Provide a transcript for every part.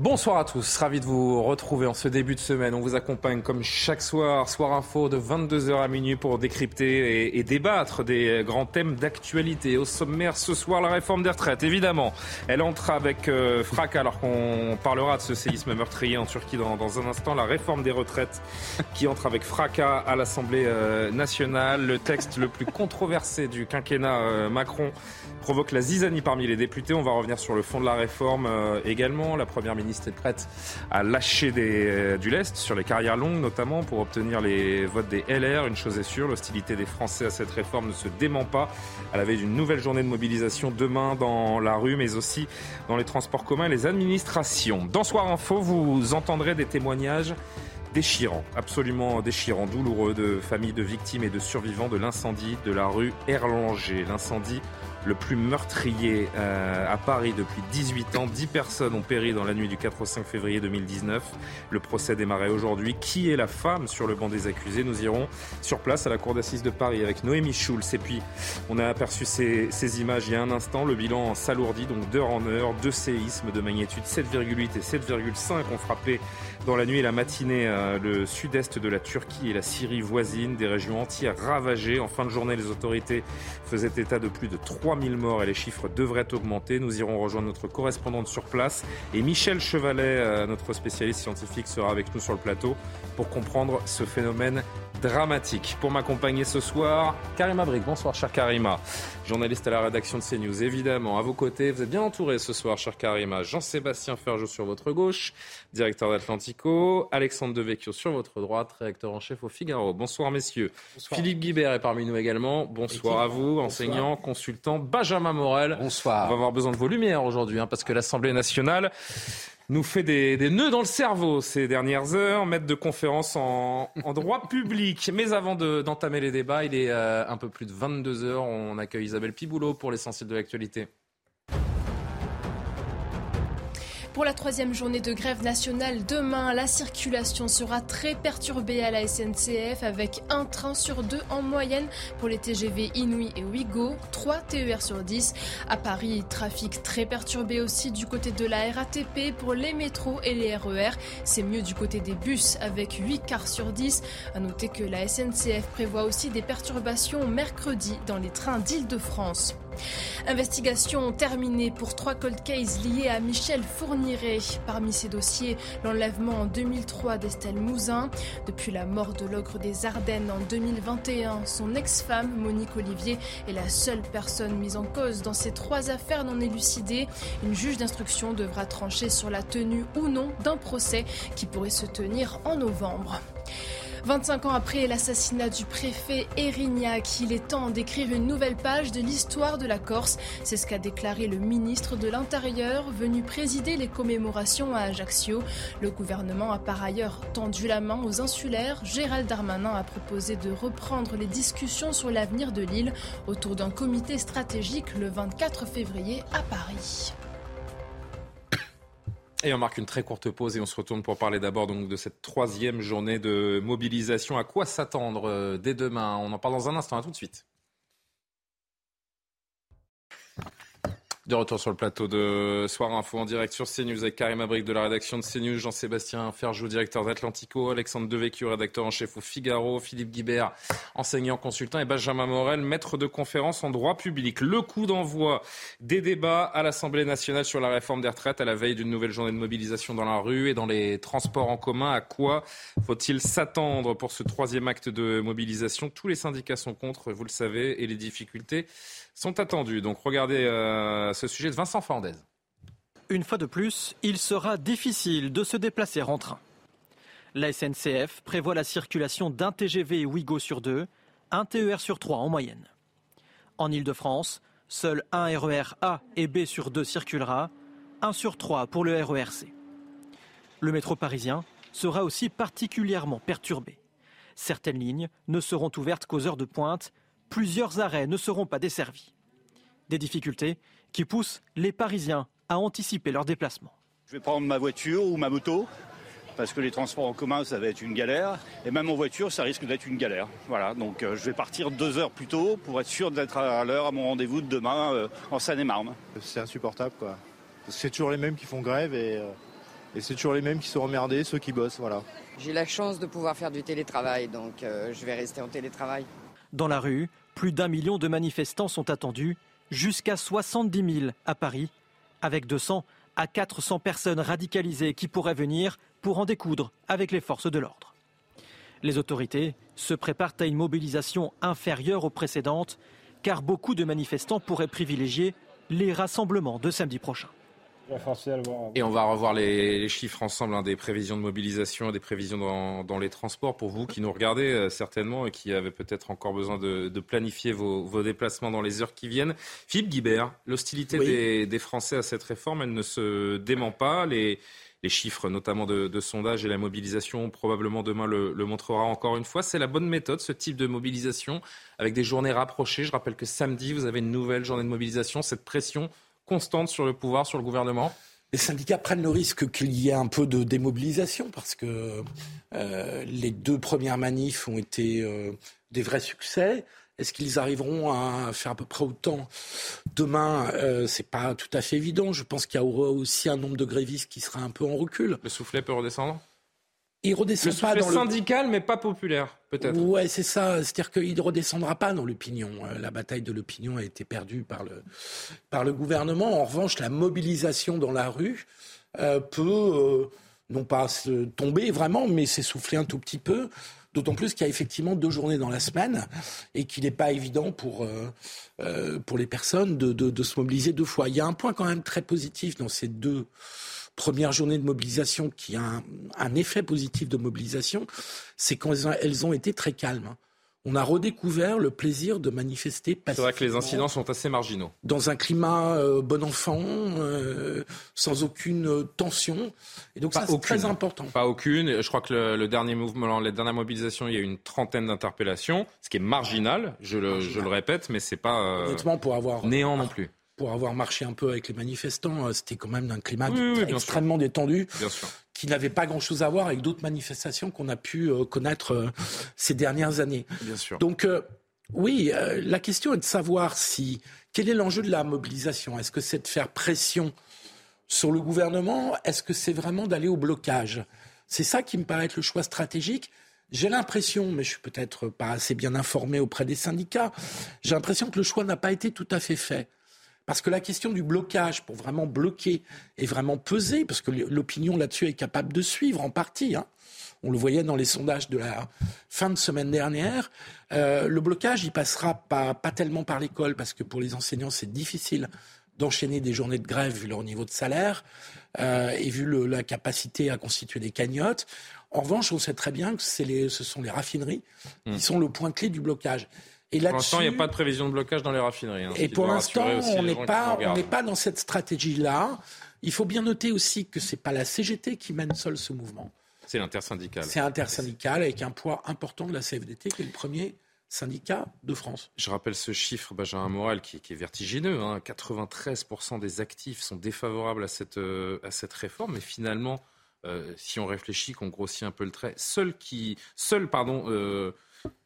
Bonsoir à tous, ravi de vous retrouver en ce début de semaine. On vous accompagne comme chaque soir, soir info de 22h à minuit pour décrypter et, débattre des grands thèmes d'actualité. Au sommaire ce soir, la réforme des retraites, évidemment. Elle entre avec euh, fracas alors qu'on parlera de ce séisme meurtrier en Turquie dans, un instant. La réforme des retraites qui entre avec fracas à l'Assemblée euh, nationale. Le texte le plus controversé du quinquennat euh, Macron provoque la zizanie parmi les députés. On va revenir sur le fond de la réforme euh, également. La Première ministre est prête à lâcher euh, du lest sur les carrières longues notamment pour obtenir les votes des LR. Une chose est sûre, l'hostilité des Français à cette réforme ne se dément pas à la veille d'une nouvelle journée de mobilisation demain dans la rue mais aussi dans les transports communs et les administrations. Dans Soir Info, vous entendrez des témoignages déchirants, absolument déchirants, douloureux de familles de victimes et de survivants de l'incendie de la rue Erlanger. L'incendie le plus meurtrier euh, à Paris depuis 18 ans. 10 personnes ont péri dans la nuit du 4 au 5 février 2019. Le procès démarrait aujourd'hui. Qui est la femme sur le banc des accusés? Nous irons sur place à la cour d'assises de Paris avec Noémie Schulz. Et puis, on a aperçu ces, ces images il y a un instant. Le bilan s'alourdit donc d'heure en heure. Deux séismes de magnitude 7,8 et 7,5 ont frappé dans la nuit et la matinée euh, le sud-est de la Turquie et la Syrie voisine. Des régions entières ravagées. En fin de journée, les autorités faisaient état de plus de 3 3000 morts et les chiffres devraient augmenter. Nous irons rejoindre notre correspondante sur place et Michel Chevalet, euh, notre spécialiste scientifique, sera avec nous sur le plateau pour comprendre ce phénomène dramatique. Pour m'accompagner ce soir, Karima Brick. Bonsoir, cher Karima. Journaliste à la rédaction de CNews, évidemment. À vos côtés, vous êtes bien entouré ce soir, cher Karima. Jean-Sébastien Ferjou sur votre gauche, directeur d'Atlantico. Alexandre Devecchio sur votre droite, rédacteur en chef au Figaro. Bonsoir, messieurs. Philippe Guibert est parmi nous également. Bonsoir à vous, enseignant, consultant. Benjamin Morel. Bonsoir. On va avoir besoin de vos lumières aujourd'hui, hein, parce que l'Assemblée nationale nous fait des, des, nœuds dans le cerveau ces dernières heures, maître de conférence en, en droit public. Mais avant d'entamer les débats, il est euh, un peu plus de 22 heures. On accueille Isabelle Piboulot pour l'essentiel de l'actualité. Pour la troisième journée de grève nationale demain, la circulation sera très perturbée à la SNCF avec un train sur deux en moyenne pour les TGV Inouï et Ouigo, 3 TER sur 10. À Paris, trafic très perturbé aussi du côté de la RATP pour les métros et les RER. C'est mieux du côté des bus avec 8 quarts sur 10. À noter que la SNCF prévoit aussi des perturbations mercredi dans les trains d'Île-de-France. Investigation terminée pour trois cold cases liés à Michel Fourniret. Parmi ces dossiers, l'enlèvement en 2003 d'Estelle Mouzin. Depuis la mort de l'ogre des Ardennes en 2021, son ex-femme, Monique Olivier, est la seule personne mise en cause dans ces trois affaires non élucidées. Une juge d'instruction devra trancher sur la tenue ou non d'un procès qui pourrait se tenir en novembre. 25 ans après l'assassinat du préfet Erignac, il est temps d'écrire une nouvelle page de l'histoire de la Corse. C'est ce qu'a déclaré le ministre de l'Intérieur venu présider les commémorations à Ajaccio. Le gouvernement a par ailleurs tendu la main aux insulaires. Gérald Darmanin a proposé de reprendre les discussions sur l'avenir de l'île autour d'un comité stratégique le 24 février à Paris. Et on marque une très courte pause et on se retourne pour parler d'abord donc de cette troisième journée de mobilisation. À quoi s'attendre dès demain? On en parle dans un instant. À tout de suite. De retour sur le plateau de Soir Info en direct sur CNews avec Karim Abric de la rédaction de CNews, Jean-Sébastien Ferjou, directeur d'Atlantico, Alexandre Devecchio, rédacteur en chef au Figaro, Philippe Guibert, enseignant consultant et Benjamin Morel, maître de conférence en droit public. Le coup d'envoi des débats à l'Assemblée nationale sur la réforme des retraites à la veille d'une nouvelle journée de mobilisation dans la rue et dans les transports en commun. À quoi faut-il s'attendre pour ce troisième acte de mobilisation? Tous les syndicats sont contre, vous le savez, et les difficultés sont attendus. Donc regardez euh, ce sujet de Vincent Fernandez. Une fois de plus, il sera difficile de se déplacer en train. La SNCF prévoit la circulation d'un TGV Ouigo sur deux, un TER sur trois en moyenne. En Ile-de-France, seul un RER A et B sur deux circulera, un sur trois pour le RERC. Le métro parisien sera aussi particulièrement perturbé. Certaines lignes ne seront ouvertes qu'aux heures de pointe, plusieurs arrêts ne seront pas desservis. Des difficultés qui poussent les Parisiens à anticiper leur déplacement. Je vais prendre ma voiture ou ma moto parce que les transports en commun, ça va être une galère. Et même en voiture, ça risque d'être une galère. Voilà, donc euh, je vais partir deux heures plus tôt pour être sûr d'être à l'heure à mon rendez-vous de demain euh, en Seine-et-Marne. C'est insupportable, quoi. C'est toujours les mêmes qui font grève et, euh, et c'est toujours les mêmes qui sont emmerdés, ceux qui bossent, voilà. J'ai la chance de pouvoir faire du télétravail, donc je vais rester en télétravail. Dans la rue, plus d'un million de manifestants sont attendus, jusqu'à 70 000 à Paris, avec 200 à 400 personnes radicalisées qui pourraient venir pour en découdre avec les forces de l'ordre. Les autorités se préparent à une mobilisation inférieure aux précédentes, car beaucoup de manifestants pourraient privilégier les rassemblements de samedi prochain. Et on va revoir les, chiffres ensemble hein, des prévisions de mobilisation, des prévisions dans, les transports pour vous qui nous regardez euh, certainement et qui avez peut-être encore besoin de, planifier vos, déplacements dans les heures qui viennent. Philippe Guibert, l'hostilité des, des, Français à cette réforme, elle ne se dément pas. Les, les chiffres, notamment de, de sondage et la mobilisation, probablement demain le, le montrera encore une fois. C'est la bonne méthode, ce type de mobilisation, avec des journées rapprochées. Je rappelle que samedi, vous avez une nouvelle journée de mobilisation. Cette pression constante sur le pouvoir, sur le gouvernement? Les syndicats prennent le risque qu'il y ait un peu de démobilisation parce que euh, les deux premières manifs ont été euh, des vrais succès. Est-ce qu'ils arriveront à faire à peu près autant demain? Euh, C'est pas tout à fait évident. Je pense qu'il y aura aussi un nombre de grévistes qui sera un peu en recul. Le soufflet peut redescendre? Il redescend le pas dans syndical, mais pas populaire, peut-être. Ouais, c'est ça. C'est-à-dire qu'il ne redescendra pas dans l'opinion. Euh, la bataille de l'opinion a été perdue par le, par le gouvernement. En revanche, la mobilisation dans la rue euh, peut euh, non pas se tomber vraiment, mais s'essouffler un tout petit peu. D'autant plus qu'il y a effectivement deux journées dans la semaine et qu'il n'est pas évident pour, euh, euh, pour les personnes de, de, de, se mobiliser deux fois. Il y a un point quand même très positif dans ces deux premières journées de mobilisation qui a un, un effet positif de mobilisation, c'est qu'elles ont été très calmes on a redécouvert le plaisir de manifester C'est vrai que les incidents sont assez marginaux. Dans un climat euh, bon enfant, euh, sans aucune euh, tension. Et donc ça, c'est très important. Pas aucune. Je crois que le, dernier mouvement, la dernière mobilisation, il y a eu une trentaine d'interpellations, ce qui est marginal, je le, je le répète, mais c'est pas pour avoir, néant non plus pour avoir marché un peu avec les manifestants, c'était quand même un climat extrêmement détendu. Bien sûr qui n'avait pas grand-chose à voir avec d'autres manifestations qu'on a pu euh, connaître euh, ces dernières années. Bien sûr. Donc, euh, oui, la question est de savoir si quel est l'enjeu de la mobilisation? Est-ce que c'est de faire pression sur le gouvernement? Est-ce que c'est vraiment d'aller au blocage? C'est ça qui me paraît être le choix stratégique. J'ai l'impression, mais je suis peut-être pas assez bien informé auprès des syndicats, j'ai l'impression que le choix n'a pas été tout à fait fait. Parce que la question du blocage, pour vraiment bloquer et vraiment peser, parce que l'opinion là-dessus est capable de suivre en partie, hein. on le voyait dans les sondages de la fin de semaine dernière, euh, le blocage, il passera pas, pas tellement par l'école, parce que pour les enseignants, c'est difficile d'enchaîner des journées de grève vu leur niveau de salaire euh, et vu le, la capacité à constituer des cagnottes. En revanche, on sait très bien que les, ce sont les raffineries qui mmh. sont le point clé du blocage. Et pour l'instant, il n'y a pas de prévision de blocage dans les raffineries. Hein, et pour l'instant, on n'est pas, pas dans cette stratégie-là. Il faut bien noter aussi que ce n'est pas la CGT qui mène seule ce mouvement. C'est l'intersyndical. C'est intersyndical avec un poids important de la CFDT qui est le premier syndicat de France. Je rappelle ce chiffre, Benjamin Morel, qui, qui est vertigineux. Hein. 93% des actifs sont défavorables à cette, euh, à cette réforme. Mais finalement, euh, si on réfléchit, qu'on grossit un peu le trait, seuls qui, seul, pardon, euh,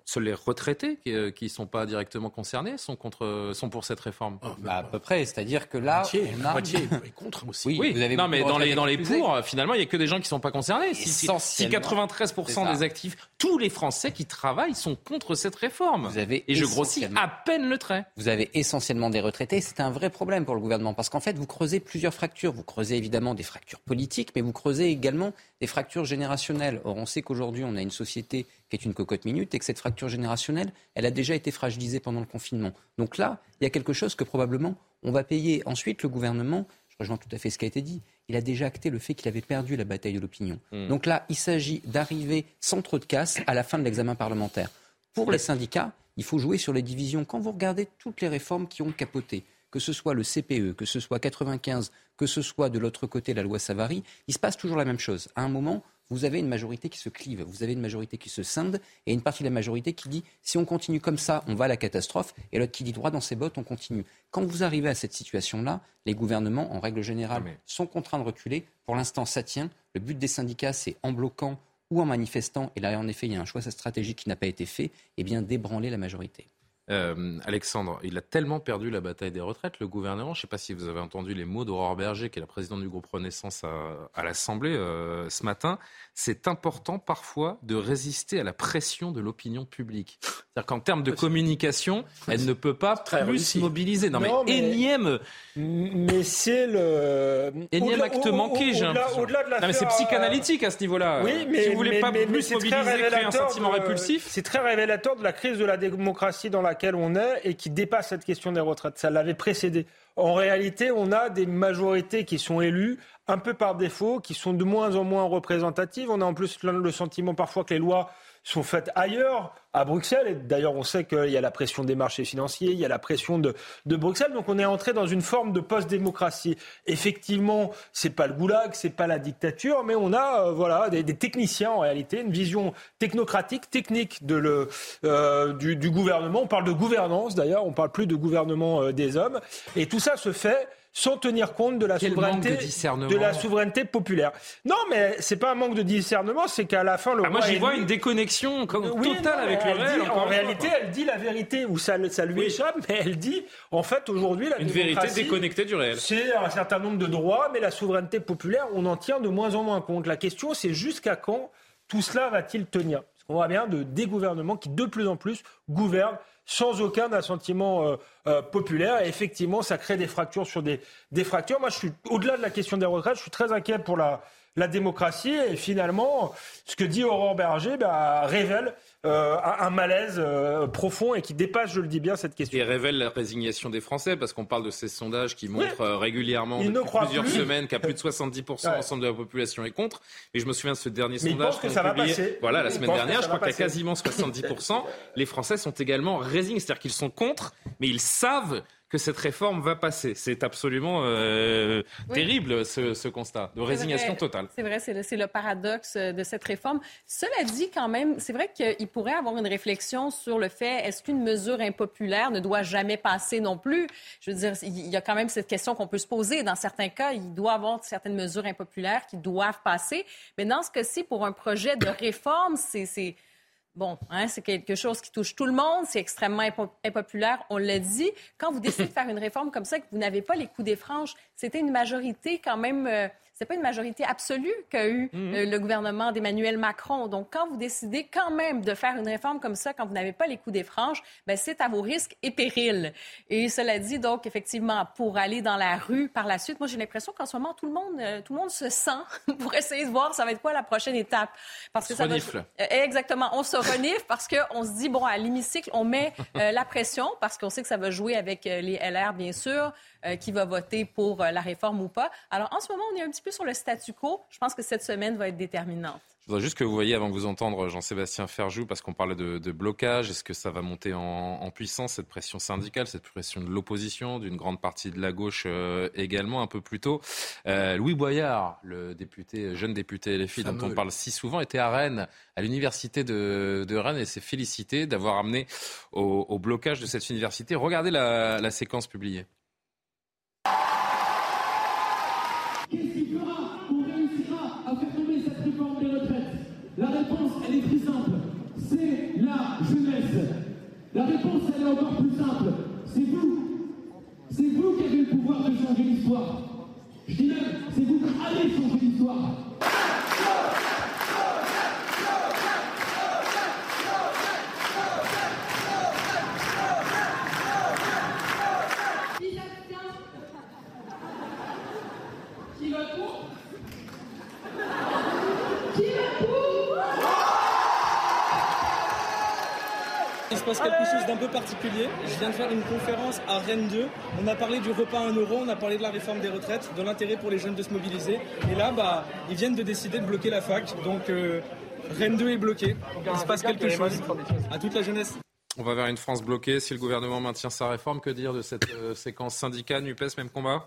Seuls les retraités qui ne euh, sont pas directement concernés sont, contre, sont pour cette réforme oh, bah, À peu près, c'est-à-dire que là, moitié, on a... moitié contre aussi. Oui, Vous avez non, mais dans les, dans les pour, finalement, il n'y a que des gens qui ne sont pas concernés. Si, si 93% des actifs, tous les Français qui travaillent sont contre cette réforme. Vous avez Et je grossis à peine le trait. Vous avez essentiellement des retraités. C'est un vrai problème pour le gouvernement parce qu'en fait, vous creusez plusieurs fractures. Vous creusez évidemment des fractures politiques, mais vous creusez également des fractures générationnelles. Or, on sait qu'aujourd'hui, on a une société qui est une cocotte minute et que cette fracture générationnelle, elle a déjà été fragilisée pendant le confinement. Donc là, il y a quelque chose que probablement on va payer. Ensuite, le gouvernement, je rejoins tout à fait ce qui a été dit, il a déjà acté le fait qu'il avait perdu la bataille de l'opinion. Hmm. Donc là, il s'agit d'arriver sans trop de casse à la fin de l'examen parlementaire. Pour les syndicats, il faut jouer sur les divisions. Quand vous regardez toutes les réformes qui ont capoté, que ce soit le CPE, que ce soit 95, que ce soit de l'autre côté la loi Savary, il se passe toujours la même chose. À un moment, vous avez une majorité qui se clive, vous avez une majorité qui se scinde et une partie de la majorité qui dit si on continue comme ça, on va à la catastrophe et l'autre qui dit droit dans ses bottes, on continue. Quand vous arrivez à cette situation-là, les gouvernements, en règle générale, sont contraints de reculer. Pour l'instant, ça tient. Le but des syndicats, c'est en bloquant ou en manifestant, et là en effet il y a un choix stratégique qui n'a pas été fait, et eh bien d'ébranler la majorité. Euh, Alexandre, il a tellement perdu la bataille des retraites, le gouvernement. Je ne sais pas si vous avez entendu les mots d'Aurore Berger, qui est la présidente du groupe Renaissance à, l'Assemblée euh, ce matin. C'est important parfois de résister à la pression de l'opinion publique. C'est-à-dire qu'en termes de communication, elle ne peut pas plus mobiliser. Non, mais, énième. Mais c'est le. Énième acte manqué, j'ai l'impression. Non, mais c'est psychanalytique à ce niveau-là. Oui, mais. Si vous voulez pas plus mobiliser, créer un sentiment répulsif. C'est très révélateur de la crise de la démocratie dans la laquelle on est et qui dépasse cette question des retraites. Ça l'avait précédé. En réalité, on a des majorités qui sont élues un peu par défaut, qui sont de moins en moins représentatives. On a en plus le sentiment parfois que les lois sont faites ailleurs, à Bruxelles. Et d'ailleurs, on sait qu'il y a la pression des marchés financiers, il y a la pression de, Bruxelles. Donc, on est entré dans une forme de post-démocratie. Effectivement, c'est pas le goulag, c'est pas la dictature, mais on a, euh, voilà, des, techniciens en réalité, une vision technocratique, technique de le, euh, du, du, gouvernement. On parle de gouvernance d'ailleurs, on parle plus de gouvernement euh, des hommes. Et tout ça se fait sans tenir compte de la souveraineté de, la souveraineté populaire. Non, mais c'est pas un manque de discernement, c'est qu'à la fin le ah, Moi, j'y vois une déconnexion totale avec le réel. en réalité, elle dit la vérité ou ça, ça lui échappe, mais elle dit en fait aujourd'hui la une vérité déconnectée du réel. C'est un certain nombre de droits, mais la souveraineté populaire, on en tient de moins en moins compte. La question, c'est jusqu'à quand tout cela va-t-il tenir? Parce qu'on voit bien de des gouvernements qui de plus en plus gouvernent sans aucun assentiment euh, euh, populaire. Et effectivement, ça crée des fractures sur des, des fractures. Moi, je suis au-delà de la question des retraites, je suis très inquiet pour la, la démocratie. Et finalement, ce que dit Aurore Berger bah, révèle euh, un malaise euh, profond et qui dépasse, je le dis bien, cette question. Et révèle la résignation des Français, parce qu'on parle de ces sondages qui montrent euh, régulièrement depuis plusieurs semaines qu'à plus de 70% l'ensemble de la population est contre. Et je me souviens de ce dernier sondage qu'on a publié voilà, la semaine dernière, je crois a quasiment 70%. Les Français sont également résignés, c'est-à-dire qu'ils sont contre, mais ils savent que cette réforme va passer. C'est absolument euh, terrible ce, constat de résignation totale. C'est vrai, c'est le, paradoxe de cette réforme. Cela dit, quand même, c'est vrai qu'il pourrait avoir une réflexion sur le fait est-ce qu'une mesure impopulaire ne doit jamais passer non plus? Je veux dire, il y a quand même cette question qu'on peut se poser. Dans certains cas, il doit y avoir certaines mesures impopulaires qui doivent passer. Mais dans ce cas-ci, pour un projet de réforme, c'est Bon, hein, c'est quelque chose qui touche tout le monde, c'est extrêmement impopulaire, on l'a dit. Quand vous décidez de faire une réforme comme ça, que vous n'avez pas les coups des franges, c'était une majorité quand même euh, c'est pas une majorité absolue qu'a eu mhm. euh, le gouvernement d'Emmanuel Macron. Donc, quand vous décidez quand même de faire une réforme comme ça, quand vous n'avez pas les coups des franges, ben, c'est à vos risques et périls. Et cela dit, donc, effectivement, pour aller dans la rue par la suite, moi, j'ai l'impression qu'en ce moment, tout le monde, euh, tout le monde se sent pour essayer de voir ça va être quoi la prochaine étape. Parce que ça renifle. Euh, exactement. On se renifle parce qu'on se dit, bon, à l'hémicycle, on met la pression parce qu'on sait que ça va jouer avec les LR, bien sûr. Euh, qui va voter pour euh, la réforme ou pas. Alors, en ce moment, on est un petit peu sur le statu quo. Je pense que cette semaine va être déterminante. Je voudrais juste que vous voyez, avant de vous entendre, Jean-Sébastien Ferjou, parce qu'on parlait de, blocage, est-ce que ça va monter en, puissance, cette pression syndicale, cette pression de l'opposition, d'une grande partie de la gauche euh, également, un peu plus tôt? Louis Boyard, le député, jeune député LFI dont on parle si souvent, était à Rennes, à l'université de, Rennes, et s'est félicité d'avoir amené au, blocage de cette université. Regardez la séquence publiée. La réponse, elle est encore plus simple. C'est vous. C'est vous qui avez le pouvoir de changer l'histoire. Je dis même, c'est vous qui allez changer l'histoire. passe quelque chose d'un peu viens de faire une conférence à Rennes 2. On a parlé du repas à 1 euro, on a parlé de la réforme des retraites, de l'intérêt pour les jeunes de se mobiliser. Et là, bah, ils viennent de décider de bloquer la fac. Donc euh, Rennes 2 est bloqué. Il se passe quelque chose à toute la jeunesse. On va vers une France bloquée. Si le gouvernement maintient sa réforme, que dire de cette euh, séquence syndicat, NUPES, même combat?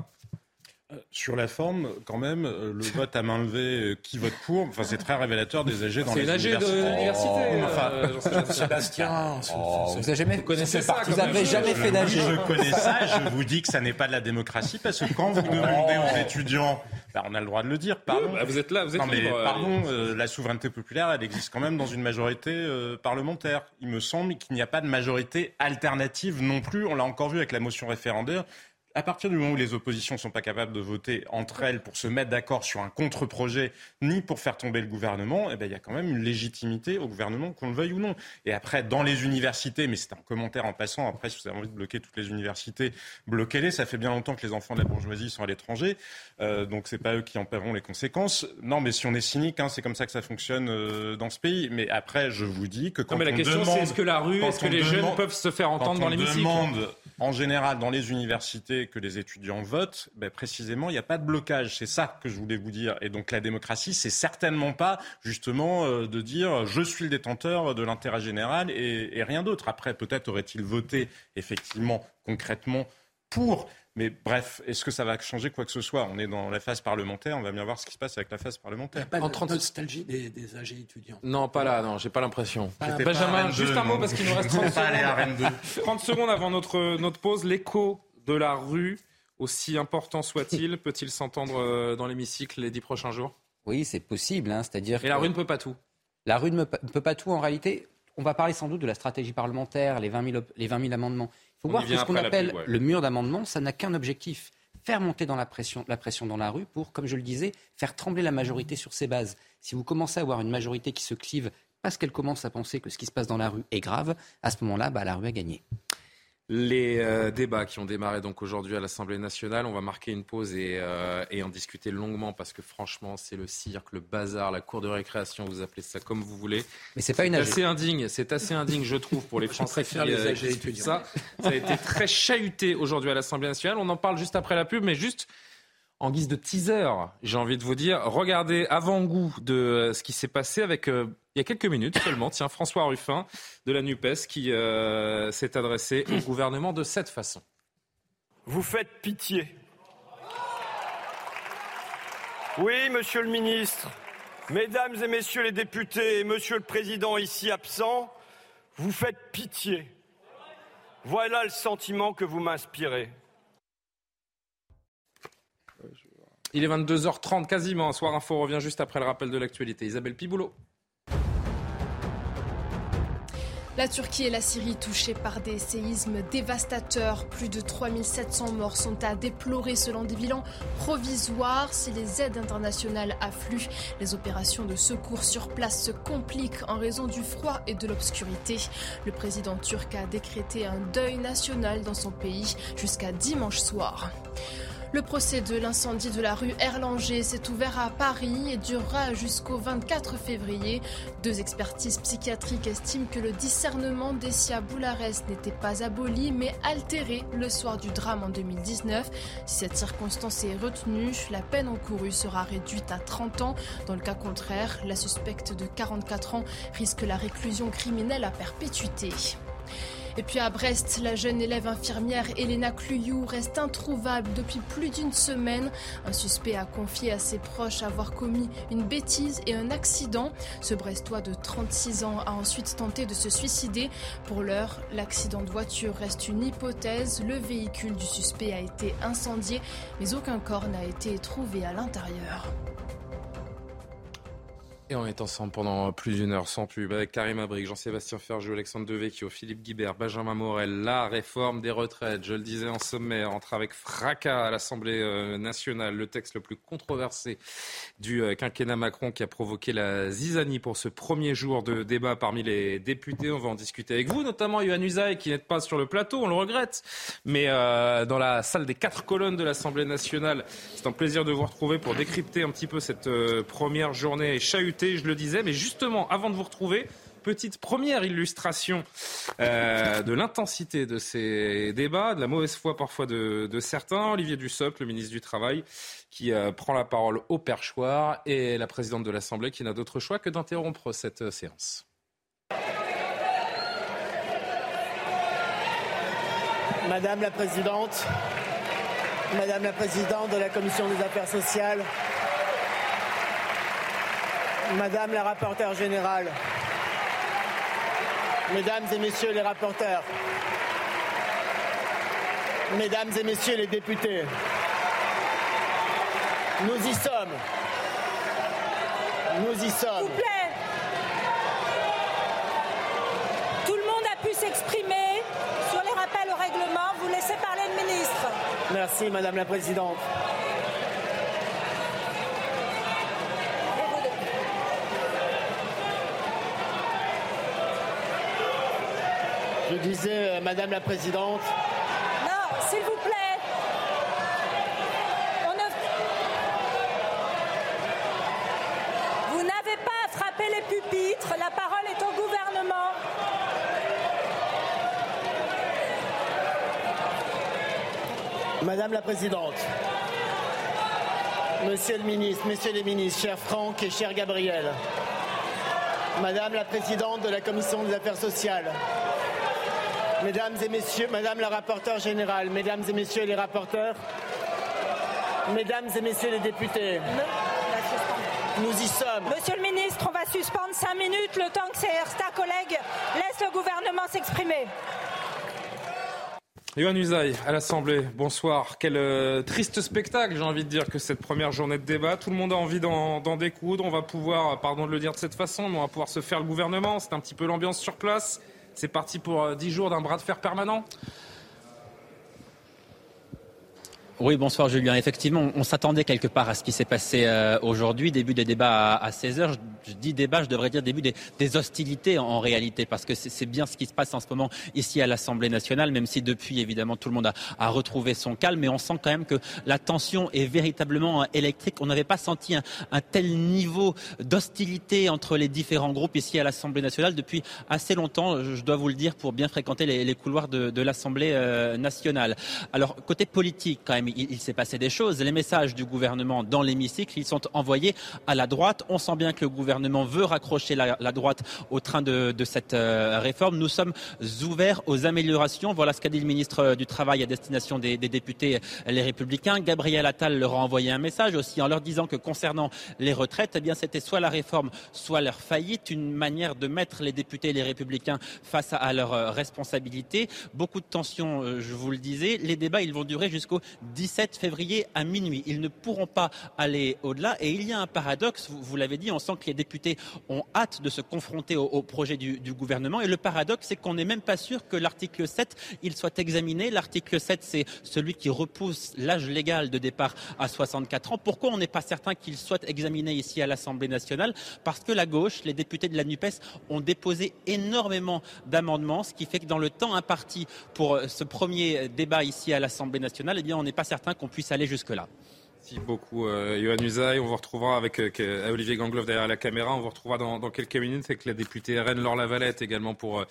Sur la forme, quand même, euh, le vote à main levée, qui vote pour, enfin, c'est très révélateur des âgés dans les universités. C'est de l'université, enfin, Sébastien, oh, vous avez jamais, connaissez ça, vous avez jamais fait d'AG. Je connais ça, je vous dis que ça n'est pas de la démocratie, parce que quand vous demandez aux étudiants, bah, on a le droit de le dire, pardon. Bah, vous êtes là, vous êtes non, mais libre, pardon, euh, la souveraineté populaire, elle existe quand même dans une majorité euh, parlementaire. Il me semble qu'il n'y a pas de majorité alternative non plus. On l'a encore vu avec la motion référendaire à partir du moment où les oppositions ne sont pas capables de voter entre elles pour se mettre d'accord sur un contre-projet, ni pour faire tomber le gouvernement, eh ben, il y a quand même une légitimité au gouvernement, qu'on le veuille ou non. Et après, dans les universités, mais c'est un commentaire en passant, après, si vous avez envie de bloquer toutes les universités, bloquez-les. Ça fait bien longtemps que les enfants de la bourgeoisie sont à l'étranger, euh, donc c'est pas eux qui en paieront les conséquences. Non, mais si on est cynique, hein, c'est comme ça que ça fonctionne euh, dans ce pays. Mais après, je vous dis que quand non, mais la on question, demande, c'est est-ce que la rue, est-ce que les jeunes peuvent se faire entendre dans l'hémicycle? demande, en général, dans les universités, que les étudiants votent, ben précisément, il n'y a pas de blocage. C'est ça que je voulais vous dire. Et donc la démocratie, c'est certainement pas justement euh, de dire je suis le détenteur de l'intérêt général et, et rien d'autre. Après, peut-être aurait-il voté effectivement, concrètement, pour. Mais bref, est-ce que ça va changer quoi que ce soit? On est dans la phase parlementaire, on va bien voir ce qui se passe avec la phase parlementaire. Il n'y a pas de nostalgie des, des âgés étudiants. Non, pas là, non, j'ai pas l'impression. Benjamin, juste un mot parce qu'il nous reste 30 J'étais pas allé à Rennes secondes. deux. 30 secondes avant notre, notre pause, l'écho de la rue, aussi important soit-il, peut-il s'entendre euh, dans l'hémicycle les dix prochains jours? Oui, c'est possible. Hein, C'est-à-dire Et la rue ne peut pas tout. La rue ne peut pas tout en réalité. On va parler sans doute de la stratégie parlementaire, les 20 000, op- les 20 000 amendements. Il faut On voir que ce qu'on appelle ouais. le mur d'amendements, ça n'a qu'un objectif faire monter dans la pression, la pression dans la rue pour, comme je le disais, faire trembler la majorité sur ses bases. Si vous commencez à avoir une majorité qui se clive parce qu'elle commence à penser que ce qui se passe dans la rue est grave, à ce moment-là, bah, la rue a gagné. Les euh, débats qui ont démarré donc aujourd'hui à l'Assemblée nationale, on va marquer une pause et, euh, et en discuter longuement parce que franchement, c'est le cirque, le bazar, la cour de récréation, vous appelez ça comme vous voulez. Mais c'est pas une assez indigne, c'est assez indigne, je trouve, pour les Français qui, les euh, étudiants. ça. Ça a été très chahuté aujourd'hui à l'Assemblée nationale. On en parle juste après la pub, mais juste en guise de teaser, j'ai envie de vous dire, regardez avant-goût de euh, ce qui s'est passé avec, euh, il y a quelques minutes seulement, tiens, François Ruffin de la NUPES qui euh, s'est adressé au gouvernement de cette façon. Vous faites pitié. Oui, monsieur le ministre, mesdames et messieurs les députés et monsieur le président ici absent, vous faites pitié. Voilà le sentiment que vous m'inspirez. Il est 22h30 quasiment. Soir Info revient juste après le rappel de l'actualité. Isabelle Piboulot. La Turquie et la Syrie touchées par des séismes dévastateurs. Plus de 3700 morts sont à déplorer selon des bilans provisoires. Si les aides internationales affluent, les opérations de secours sur place se compliquent en raison du froid et de l'obscurité. Le président turc a décrété un deuil national dans son pays jusqu'à dimanche soir. Le procès de l'incendie de la rue Erlanger s'est ouvert à Paris et durera jusqu'au 24 février. Deux expertises psychiatriques estiment que le discernement d'Essia Boularès n'était pas aboli mais altéré le soir du drame en 2019. Si cette circonstance est retenue, la peine encourue sera réduite à 30 ans. Dans le cas contraire, la suspecte de 44 ans risque la réclusion criminelle à perpétuité. Et puis à Brest, la jeune élève infirmière Elena Cluyou reste introuvable depuis plus d'une semaine. Un suspect a confié à ses proches avoir commis une bêtise et un accident. Ce Brestois de 36 ans a ensuite tenté de se suicider. Pour l'heure, l'accident de voiture reste une hypothèse. Le véhicule du suspect a été incendié, mais aucun corps n'a été trouvé à l'intérieur. Et on est ensemble pendant plus d'une heure sans pub avec Karim Abrik, Jean-Sébastien Ferjou, Alexandre Devecchio, Philippe Guibert, Benjamin Morel. La réforme des retraites, je le disais en sommaire, entre avec fracas à l'Assemblée euh, nationale. Le texte le plus controversé du euh, quinquennat Macron qui a provoqué la zizanie pour ce premier jour de débat parmi les députés. On va en discuter avec vous, notamment Yohann Usaï qui n'êtes pas sur le plateau, on le regrette. Mais euh, dans la salle des quatre colonnes de l'Assemblée nationale, c'est un plaisir de vous retrouver pour décrypter un petit peu cette euh, première journée chahutée, je le disais. Mais justement, avant de vous retrouver, petite première illustration euh, de l'intensité de ces débats, de la mauvaise foi parfois de, de certains. Olivier Dussopt, le ministre du Travail, qui euh, prend la parole au perchoir, et la présidente de l'Assemblée qui n'a d'autre choix que d'interrompre cette euh, séance. Madame la Présidente, Madame la Présidente de la Commission des Affaires sociales, Madame la rapporteure générale, Mesdames et Messieurs les rapporteurs, Mesdames et Messieurs les députés, nous y sommes. Nous y sommes. S'il vous plaît. Tout le monde a pu s'exprimer sur les rappels au règlement. Vous laissez parler le ministre. Merci, Madame la Présidente. Je disais, euh, Madame la Présidente, Non, s'il vous plaît. On ne- Vous n'avez les pupitres. La parole est au gouvernement. Madame la Présidente, Monsieur le ministre, Messieurs les ministres, cher Franck et cher Gabriel, Madame la Présidente de la Commission des Affaires sociales, Mesdames et Messieurs, Madame la rapporteure générale, Mesdames et Messieurs les rapporteurs, Mesdames et Messieurs les députés, nous y sommes. Monsieur le ministre, on va suspendre cinq minutes le temps que certains collègues laissent le gouvernement s'exprimer. Yohann Usaï, à l'Assemblée, bonsoir. Quel euh, triste spectacle, j'ai envie de dire, que cette première journée de débat. Tout le monde a envie d'en découdre. On va pouvoir, pardon de le dire de cette façon, mais on va pouvoir se faire le gouvernement. C'est un petit peu l'ambiance sur place. C'est parti pour euh, 10 jours d'un bras de fer permanent. Oui, bonsoir Julien. Effectivement, on s'attendait quelque part à ce qui s'est passé euh, aujourd'hui, début des débats à, 16h. Je, dis débat, je devrais dire début des, des hostilités en, réalité, parce que c'est bien ce qui se passe en ce moment ici à l'Assemblée nationale, même si depuis, évidemment, tout le monde a, a retrouvé son calme. Mais on sent quand même que la tension est véritablement euh, électrique. On n'avait pas senti un, un tel niveau d'hostilité entre les différents groupes ici à l'Assemblée nationale depuis assez longtemps, je je dois vous le dire, pour bien fréquenter les, les couloirs de, de l'Assemblée euh, nationale. Alors, côté politique, quand même, il, s'est passé des choses. Les messages du gouvernement dans l'hémicycle, ils sont envoyés à la droite. On sent bien que le gouvernement veut raccrocher la, droite au train de, cette euh, réforme. Nous sommes ouverts aux améliorations. Voilà ce qu'a dit le ministre euh, du Travail à destination des, des députés euh, Les Républicains. Gabriel Attal leur a envoyé un message aussi en leur disant que concernant les retraites, eh bien, c'était soit la réforme, soit leur faillite, une manière de mettre les députés Les Républicains face à, à leurs responsabilités. Beaucoup de tensions, je vous le disais. Les débats, ils vont durer jusqu'au 17 février à minuit. Ils ne pourront pas aller au-delà. Et il y a un paradoxe, vous, l'avez dit, on sent que les députés ont hâte de se confronter au, au projet du, du gouvernement. Et le paradoxe, c'est qu'on n'est même pas sûr que l'article 7, il soit examiné. L'article 7, c'est celui qui repousse l'âge légal de départ à 64 ans. Pourquoi on n'est pas certain qu'il soit examiné ici à l'Assemblée nationale? Parce que la gauche, les députés de la NUPES ont déposé énormément d'amendements, ce qui fait que dans le temps imparti pour euh, ce premier débat ici à l'Assemblée nationale, eh bien, on n'est pas certain qu'on puisse aller jusque-là. Merci beaucoup, euh, Usaï. On vous retrouvera avec euh, que- Olivier Gangloff derrière la caméra. On vous retrouvera dans, dans quelques minutes avec la députée RN Laure Lavalette également pour euh,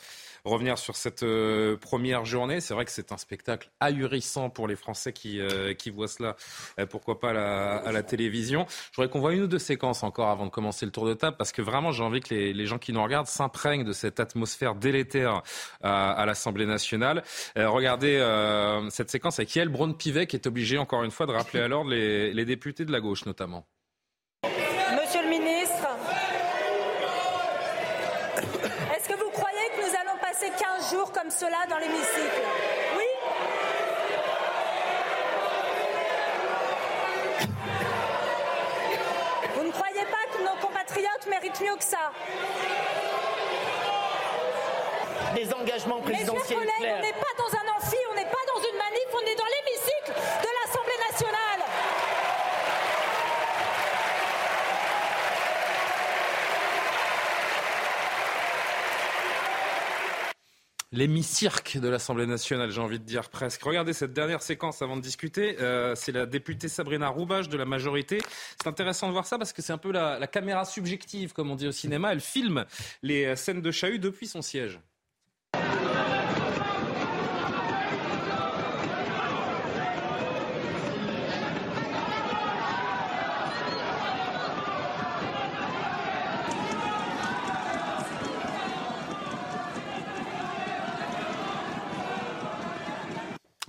revenir sur cette euh, première journée. C'est vrai que c'est un spectacle ahurissant pour les Français qui, euh, voient cela, euh, pourquoi pas à la, télévision. Je voudrais qu'on voit une ou deux séquences encore avant de commencer le tour de table parce que vraiment j'ai envie que les, gens qui nous regardent s'imprègnent de cette atmosphère délétère à, à l'Assemblée nationale. Euh, regardez euh, cette séquence avec Yael Braun-Pivet qui est obligé encore une fois de rappeler à l'ordre les députés de la gauche notamment. Monsieur le ministre, est-ce que vous croyez que nous allons passer 15 jours comme cela dans l'hémicycle. Oui. Vous ne croyez pas que nos compatriotes méritent mieux que ça. Des engagements Mes chers présidentiels collègues, on n'est pas dans un amphi, on n'est pas dans une manif, on est dans l'hémicycle de l'Assemblée nationale. L'hémicycle de l'Assemblée nationale, j'ai envie de dire presque. Regardez cette dernière séquence avant de discuter. Euh, c'est la députée Sabrina Roubache de la majorité. C'est intéressant de voir ça parce que c'est un peu la, la caméra subjective, comme on dit au cinéma. Elle filme les euh, scènes de chahut depuis son siège.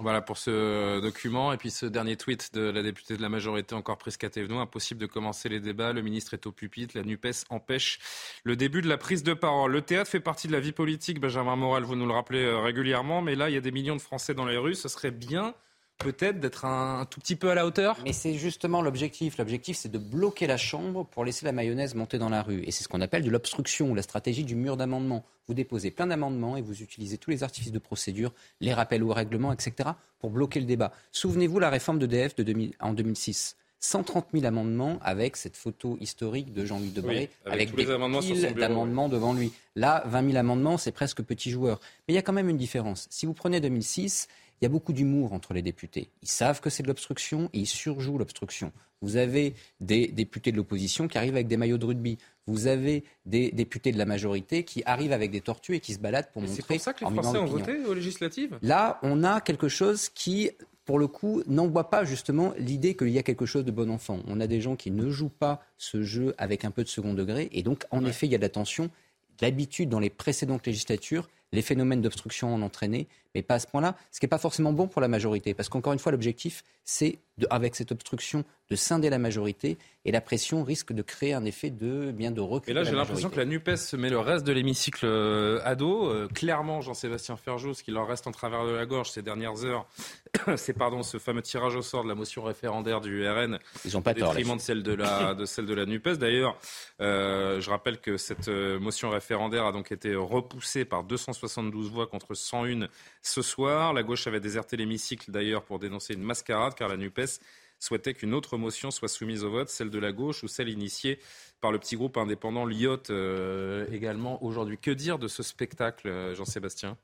Voilà pour ce document. Et puis ce dernier tweet de la députée de la majorité, encore prise Thévenot. Impossible de commencer les débats. Le ministre est au pupitre. La NUPES empêche le début de la prise de parole. Le théâtre fait partie de la vie politique. Benjamin Morel, vous nous le rappelez euh, régulièrement. Mais là, il y a des millions de Français dans les rues. Ce serait bien peut-être d'être un, tout petit peu à la hauteur? Mais c'est justement l'objectif. L'objectif, c'est de bloquer la Chambre pour laisser la mayonnaise monter dans la rue. Et c'est ce qu'on appelle de l'obstruction, la stratégie du mur d'amendement. Vous déposez plein d'amendements et vous utilisez tous les artifices de procédure, les rappels au règlement, etc., pour bloquer le débat. Souvenez-vous la réforme d'EDF de 2000, en 2006. 130 000 amendements avec cette photo historique de Jean-Luc Debré, Oui, avec avec, tous des les amendements sur piles d'amendements devant lui. Là, 20 000 amendements, c'est presque petit joueur. Mais il y a quand même une différence. Si vous prenez 2006, il y a beaucoup d'humour entre les députés. Ils savent que c'est de l'obstruction et ils surjouent l'obstruction. Vous avez des députés de l'opposition qui arrivent avec des maillots de rugby. Vous avez des députés de la majorité qui arrivent avec des tortues et qui se baladent pour montrer C'est pour ça que les Français ont voté aux législatives Là, on a quelque chose qui, pour le coup, n'envoie pas justement l'idée qu'il y a quelque chose de bon enfant. On a des gens qui ne jouent pas ce jeu avec un peu de second degré. Et donc, en effet, il y a de la tension. D'habitude, dans les précédentes législatures, les phénomènes d'obstruction en ont entraîné, mais pas à ce point-là, ce qui n'est pas forcément bon pour la majorité. Parce qu'encore une fois, l'objectif, c'est, avec cette obstruction, de scinder la majorité. Et la pression risque de créer un effet de, bien de recul. Et là, j'ai l'impression que la NUPES met le reste de l'hémicycle euh, à dos. Euh, clairement, Jean-Sébastien Ferjou, ce qui leur reste en travers de la gorge ces dernières heures, c'est pardon, ce fameux tirage au sort de la motion référendaire du RN. Ils ont pas au tort, de celle de la, de celle de la NUPES. D'ailleurs, euh, je rappelle que cette motion référendaire a donc été repoussée par 272 voix contre 101 ce soir. La gauche avait déserté l'hémicycle d'ailleurs pour dénoncer une mascarade car la NUPES souhaitait qu'une autre motion soit soumise au vote, celle de la gauche ou celle initiée par le petit groupe indépendant Lyot euh, également aujourd'hui. Que dire de ce spectacle, euh, Jean-Sébastien?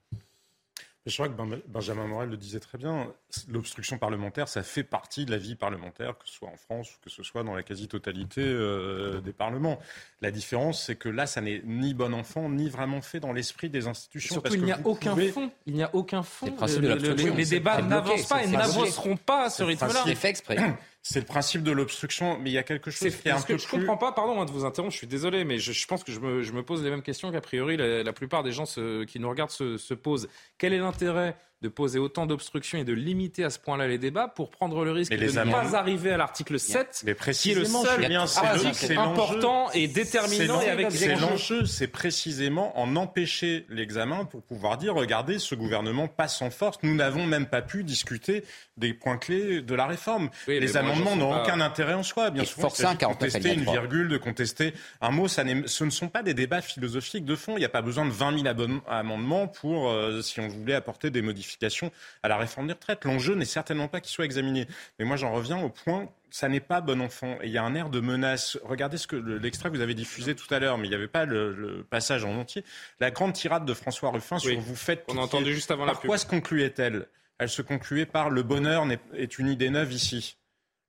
Je crois que Ben- Benjamin Morel le disait très bien. L'obstruction parlementaire, ça fait partie de la vie parlementaire, que ce soit en France ou que ce soit dans la quasi-totalité euh, des parlements. La différence, c'est que là, ça n'est ni bon enfant, ni vraiment fait dans l'esprit des institutions. Surtout, parce il n'y a aucun fond. Il n'y a aucun fond. Le Le- les débats n'avancent pas et n'avanceront pas à ce C'est le rythme-là. C'est le principe de l'obstruction, mais il y a quelque chose qui est un que peu je plus... comprends pas, pardon hein, de vous interrompre, je suis désolé, mais je, je pense que je me, je me pose les mêmes questions qu'a priori la, la plupart des gens se- qui nous regardent se, se posent. Quel est l'intérêt de poser autant d'obstructions et de limiter à ce point-là les débats pour prendre le risque Mais de ne pas arriver à l'article 7, Mais qui est le précisément, seul Julien, c'est le- article important et déterminant C'est l'enjeu, c'est précisément en empêcher l'examen pour pouvoir dire regardez, ce gouvernement passe en force. Nous n'avons même pas pu discuter des points clés de la réforme. Oui, Les amendements n'ont pas. aucun intérêt en soi. Bien un, de 49 contester une virgule, de contester un mot. Ça n'est- ce ne sont pas des débats philosophiques de fond. Il n'y a pas besoin de 20 000 abonne- amendements pour, euh, si on voulait apporter des modifications à la réforme des retraites. L'enjeu n'est certainement pas qu'il soit examiné. Mais moi, j'en reviens au point ça n'est pas bon enfant. Et il y a un air de menace. Regardez ce que le- l'extrait que vous avez diffusé tout à l'heure, mais il n'y avait pas le, le passage en entier. La grande tirade de François Ruffin sur Oui. vous faites. On a entendu juste avant la Par quoi se concluait-elle? Elle se concluait par le bonheur est une idée neuve ici.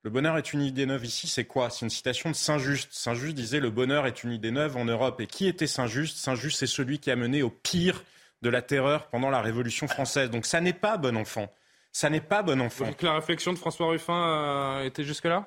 Le bonheur est une idée neuve ici, c'est quoi? C'est une citation de Saint-Just. Saint-Just disait le bonheur est une idée neuve en Europe. Et qui était Saint-Just Saint-Just, c'est celui qui a mené au pire de la terreur pendant la Révolution française. Donc ça n'est pas bon enfant. Ça n'est pas bon enfant. Donc la réflexion de François Ruffin euh, était jusque-là?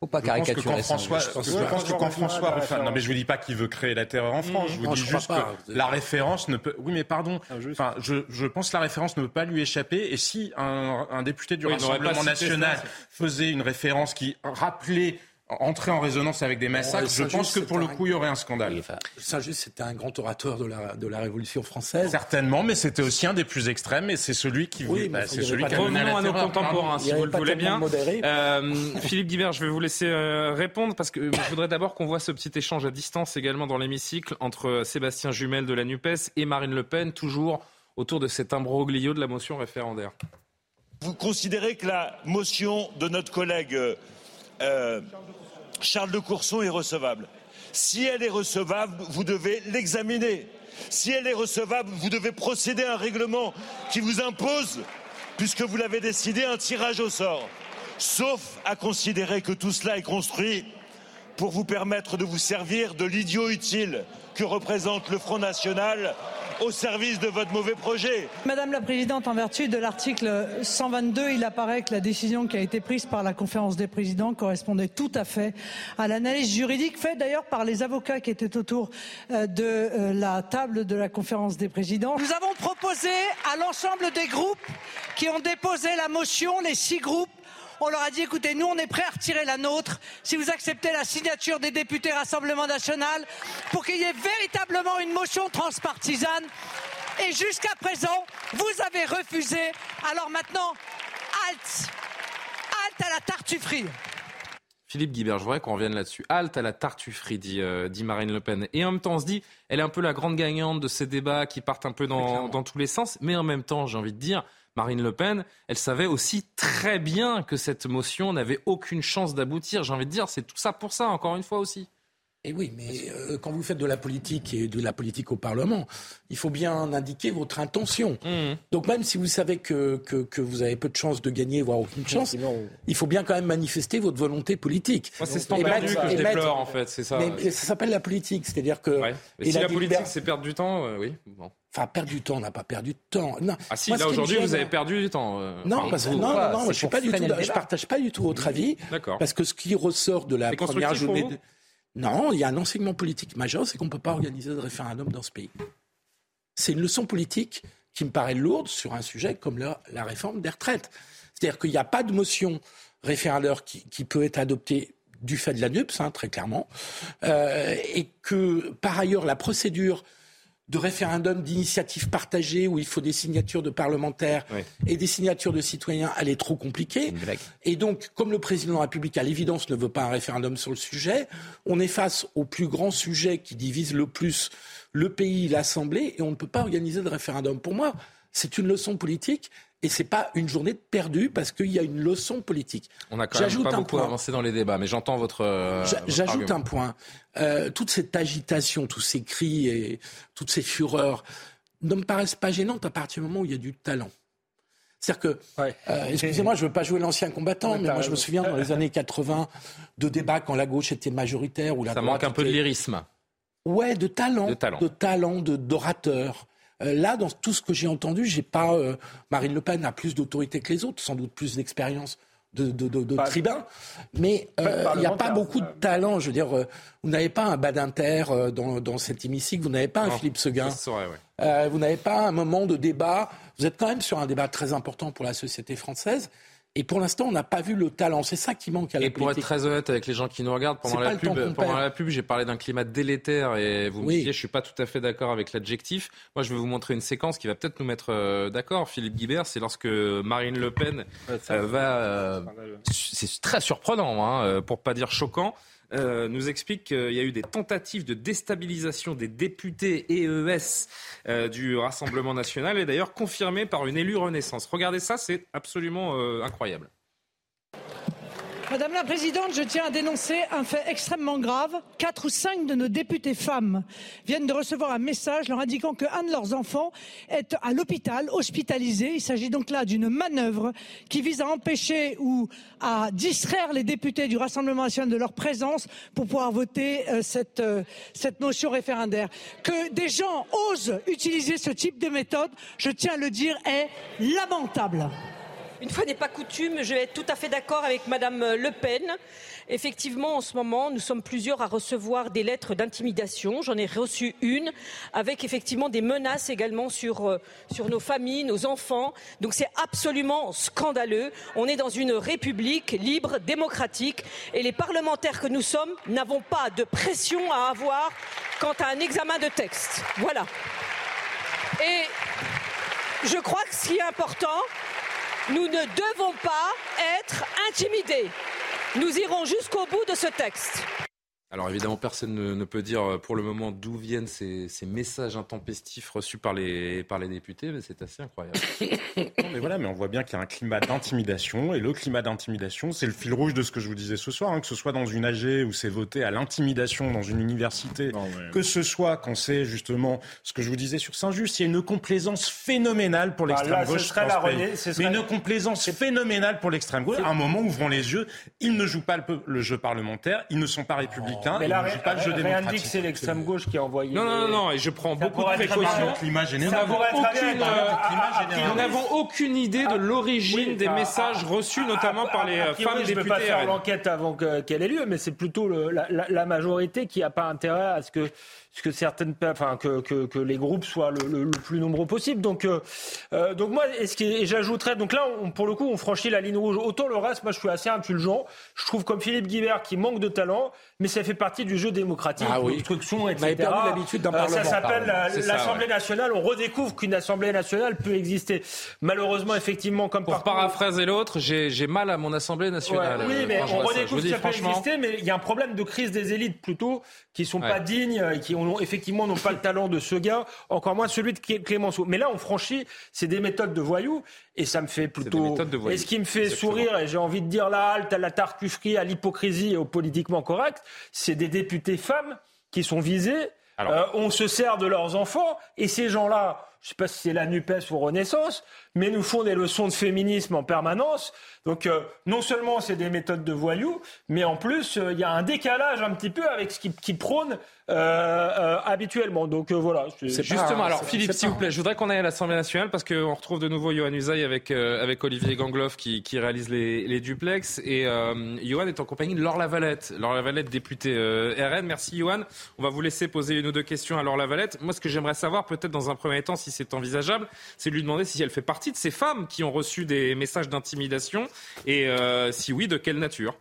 Faut pas Je pense que quand caricaturer ça. François, Je pense je que- pense que quand François Ruffin, non mais je vous dis pas qu'il veut créer la terreur en France, je vous Non, dis je juste que la référence ne peut, oui mais pardon, enfin je, je pense que la référence ne peut pas lui échapper et si un, un député du Oui, Rassemblement national ça. faisait une référence qui rappelait entrer en résonance avec des massacres, je pense que pour le un- coup il y aurait un scandale. Saint-Just, c'était un grand orateur de la, de la Révolution française. Certainement, mais c'était aussi un des plus extrêmes et c'est celui qui, Oui, bah, c'est celui qui à Revenons la à nos contemporains, si vous le voulez bien. Euh, Philippe Guibert, je vais vous laisser euh, répondre parce que je voudrais d'abord qu'on voit ce petit échange à distance également dans l'hémicycle entre Sébastien Jumel de la NUPES et Marine Le Pen, toujours autour de cet imbroglio de la motion référendaire. Vous considérez que la motion de notre collègue euh, Charles de Courson est recevable. Si elle est recevable, vous devez l'examiner. Si elle est recevable, vous devez procéder à un règlement qui vous impose, puisque vous l'avez décidé, un tirage au sort. Sauf à considérer que tout cela est construit pour vous permettre de vous servir de l'idiot utile que représente le Front National au service de votre mauvais projet. Madame la Présidente, en vertu de l'article 122, il apparaît que la décision qui a été prise par la conférence des présidents correspondait tout à fait à l'analyse juridique faite d'ailleurs par les avocats qui étaient autour euh, de euh, la table de la conférence des présidents. Nous avons proposé à l'ensemble des groupes qui ont déposé la motion, les six groupes, on leur a dit écoutez, nous on est prêts à retirer la nôtre si vous acceptez la signature des députés Rassemblement national pour qu'il y ait véritablement une motion transpartisane. Et jusqu'à présent, vous avez refusé. Alors maintenant, halte Halte à la tartufferie Philippe Guibert, je voudrais qu'on revienne là-dessus. Halte à la tartufferie, dit, euh, dit, Marine Le Pen. Et en même temps, on se dit, elle est un peu la grande gagnante de ces débats qui partent un peu dans, dans tous les sens. Mais en même temps, j'ai envie de dire, Marine Le Pen, elle savait aussi très bien que cette motion n'avait aucune chance d'aboutir. J'ai envie de dire, c'est tout ça pour ça, encore une fois aussi. Et oui, mais euh, quand vous faites de la politique et de la politique au Parlement, il faut bien indiquer votre intention. Mmh. Donc même si vous savez que, que, vous avez peu de chances de gagner, voire aucune chance, il faut bien quand même manifester votre volonté politique. c'est ce temps perdu que je déplore, en fait, c'est ça. Mais, ça s'appelle la politique, c'est-à-dire que... si la, politique, c'est perdre du temps, euh, oui. Enfin, perdre du temps, on n'a pas perdu de temps. Non. Ah si, là aujourd'hui, vous avez perdu du temps. Euh, non, parce que, non, non, non, je ne partage pas du tout votre avis. D'accord. Parce que ce qui ressort de la première journée... Non, il y a un enseignement politique majeur, c'est qu'on ne peut pas organiser de référendum dans ce pays. C'est une leçon politique qui me paraît lourde sur un sujet comme la, réforme des retraites. C'est-à-dire qu'il n'y a pas de motion référendaire qui, peut être adoptée du fait de la NUPS, hein, très clairement, euh, et que par ailleurs la procédure de référendum d'initiative partagée où il faut des signatures de parlementaires et des signatures de citoyens, elle est trop compliquée. Et donc, comme le président de la République, à l'évidence, ne veut pas un référendum sur le sujet, on est face au plus grand sujet qui divise le plus le pays, l'Assemblée, et on ne peut pas organiser de référendum. Pour moi, c'est une leçon politique et c'est pas une journée perdue parce qu'il y a une leçon politique. On a quand même pas beaucoup avancé dans les débats, mais j'entends votre. Euh, j'ajoute un point. Euh, toute cette agitation, tous ces cris et toutes ces fureurs ne me paraissent pas gênantes à partir du moment où il y a du talent. C'est-à-dire que, euh, excusez-moi, je ne veux pas jouer l'ancien combattant, mais, moi je me souviens dans les années 80 de débats quand la gauche était majoritaire ou la Ça manque un peu de lyrisme. Ouais, de talent, de talent, de talent, d'orateur. Euh, là, dans tout ce que j'ai entendu, j'ai pas. Euh, Marine Le Pen a plus d'autorité que les autres, sans doute plus d'expérience de, de, tribun, mais euh, il n'y a pas beaucoup de talent. Je veux dire, vous n'avez pas un Badinter dans, dans cet hémicycle, vous n'avez pas un Philippe Seguin, vous n'avez pas un moment de débat. Vous êtes quand même sur un débat très important pour la société française. Et pour l'instant, on n'a pas vu le talent. C'est ça qui manque à la Et pour être très honnête avec les gens qui nous regardent, pendant la pub, pendant la pub, j'ai parlé d'un climat délétère et vous me disiez, je suis pas tout à fait d'accord avec l'adjectif. Moi, je vais vous montrer une séquence qui va peut-être nous mettre euh, d'accord. Philippe Guibert, c'est lorsque Marine Le Pen euh, va. Euh, c'est très surprenant, hein, pour pas dire choquant. Euh, nous explique qu'il y a eu des tentatives de déstabilisation des députés EES euh, du Rassemblement national et d'ailleurs confirmées par une élue Renaissance. Regardez ça, c'est absolument euh, incroyable. Madame la Présidente, je tiens à dénoncer un fait extrêmement grave. Quatre ou cinq de nos députés femmes viennent de recevoir un message leur indiquant qu'un de leurs enfants est à l'hôpital, hospitalisé. Il s'agit donc là d'une manœuvre qui vise à empêcher ou à distraire les députés du Rassemblement national de leur présence pour pouvoir voter euh, cette, euh, cette référendaire. Que des gens osent utiliser ce type de méthode, je tiens à le dire, est lamentable. Une fois n'est pas coutume, je vais être tout à fait d'accord avec Madame Le Pen. Effectivement, en ce moment, nous sommes plusieurs à recevoir des lettres d'intimidation. J'en ai reçu une avec effectivement des menaces également sur, euh, sur nos familles, nos enfants. Donc c'est absolument scandaleux. On est dans une république libre, démocratique et les parlementaires que nous sommes n'avons pas de pression à avoir quant à un examen de texte. Voilà. Et je crois que ce qui est important, nous ne devons pas être intimidés. Nous irons jusqu'au bout de ce texte. Alors évidemment, personne ne, peut dire euh, pour le moment d'où viennent ces, messages intempestifs reçus par les, par les députés, mais c'est assez incroyable. mais voilà, mais on voit bien qu'il y a un climat d'intimidation, et le climat d'intimidation, c'est le fil rouge de ce que je vous disais ce soir, hein, que ce soit dans une AG où c'est voté à l'intimidation dans une université, que ce soit quand c'est justement ce que je vous disais sur Saint-Just, il y a une complaisance phénoménale pour bah, l'extrême gauche. Mais une complaisance phénoménale pour l'extrême gauche. À un moment, ouvrons les yeux, ils ne jouent pas le, le jeu parlementaire, ils ne sont pas républicains républicain. Mais et là, il ne joue pas le jeu rien démocratique. dit que c'est l'extrême gauche qui a envoyé. Non, non, non, non, et je prends Ça beaucoup de précautions. climat général. Euh, Ah. Nous n'avons aucune idée de l'origine Oui, des ah, messages ah, reçus, notamment par les euh, femmes je ne peux pas députées faire RN. l'enquête avant que- qu'elle ait lieu, mais c'est plutôt la, majorité qui n'a pas intérêt à ce que, que certaines, enfin que, que- que les groupes soient le, le- le plus nombreux possible. Donc, euh, euh, donc moi, et ce qui est- et j'ajouterais, donc là, on- pour le coup, on franchit la ligne rouge. Autant le reste, moi, je suis assez indulgent. Je trouve comme Philippe Guibert qui manque de talent, mais ça fait partie du jeu démocratique, Ah oui. l'obstruction, On etc. avait perdu l'habitude d'un Euh, Ça s'appelle la- l'Assemblée nationale. On redécouvre qu'une Assemblée nationale peut exister. Malheureusement, effectivement, comme Pour partout- paraphraser l'autre, j'ai j'ai mal à mon Assemblée nationale. Ouais, oui, euh, mais on redécouvre que ça peut franchement. exister, mais il y a un problème de crise des élites plutôt, qui sont pas dignes et qui ont, effectivement n'ont pas le talent de ce gars, encore moins celui de Clé- Clémenceau. Mais là, on franchit, c'est des méthodes de voyous, et ça me fait plutôt. de. Et ce qui me fait Exactement. sourire, et j'ai envie de dire la halte à la tartufferie, à l'hypocrisie et au politiquement correct, c'est des députés femmes qui sont visés. Euh, on se sert de leurs enfants, et ces gens-là, je sais pas si c'est la NUPES ou Renaissance, mais nous font des leçons de féminisme en permanence. Donc euh, non seulement c'est des méthodes de voyous, mais en plus euh, il y a un décalage un petit peu avec ce qu'ils qui prônent euh, euh, habituellement. Donc voilà. c'est- Justement, alors Philippe, s'il vous plaît, je voudrais qu'on aille à l'Assemblée nationale parce qu'on retrouve de nouveau Johan Usaï avec, avec Olivier Gangloff qui, qui réalise les, les duplex. Et Johan est en compagnie de Laure Lavalette. Laure Lavalette, députée RN. Merci Johan. On va vous laisser poser une ou deux questions à Laure Lavalette. Moi, ce que j'aimerais savoir, peut-être dans un premier temps, si c'est envisageable, c'est de lui demander si elle fait partie de ces femmes qui ont reçu des messages d'intimidation et euh, si oui, de quelle nature?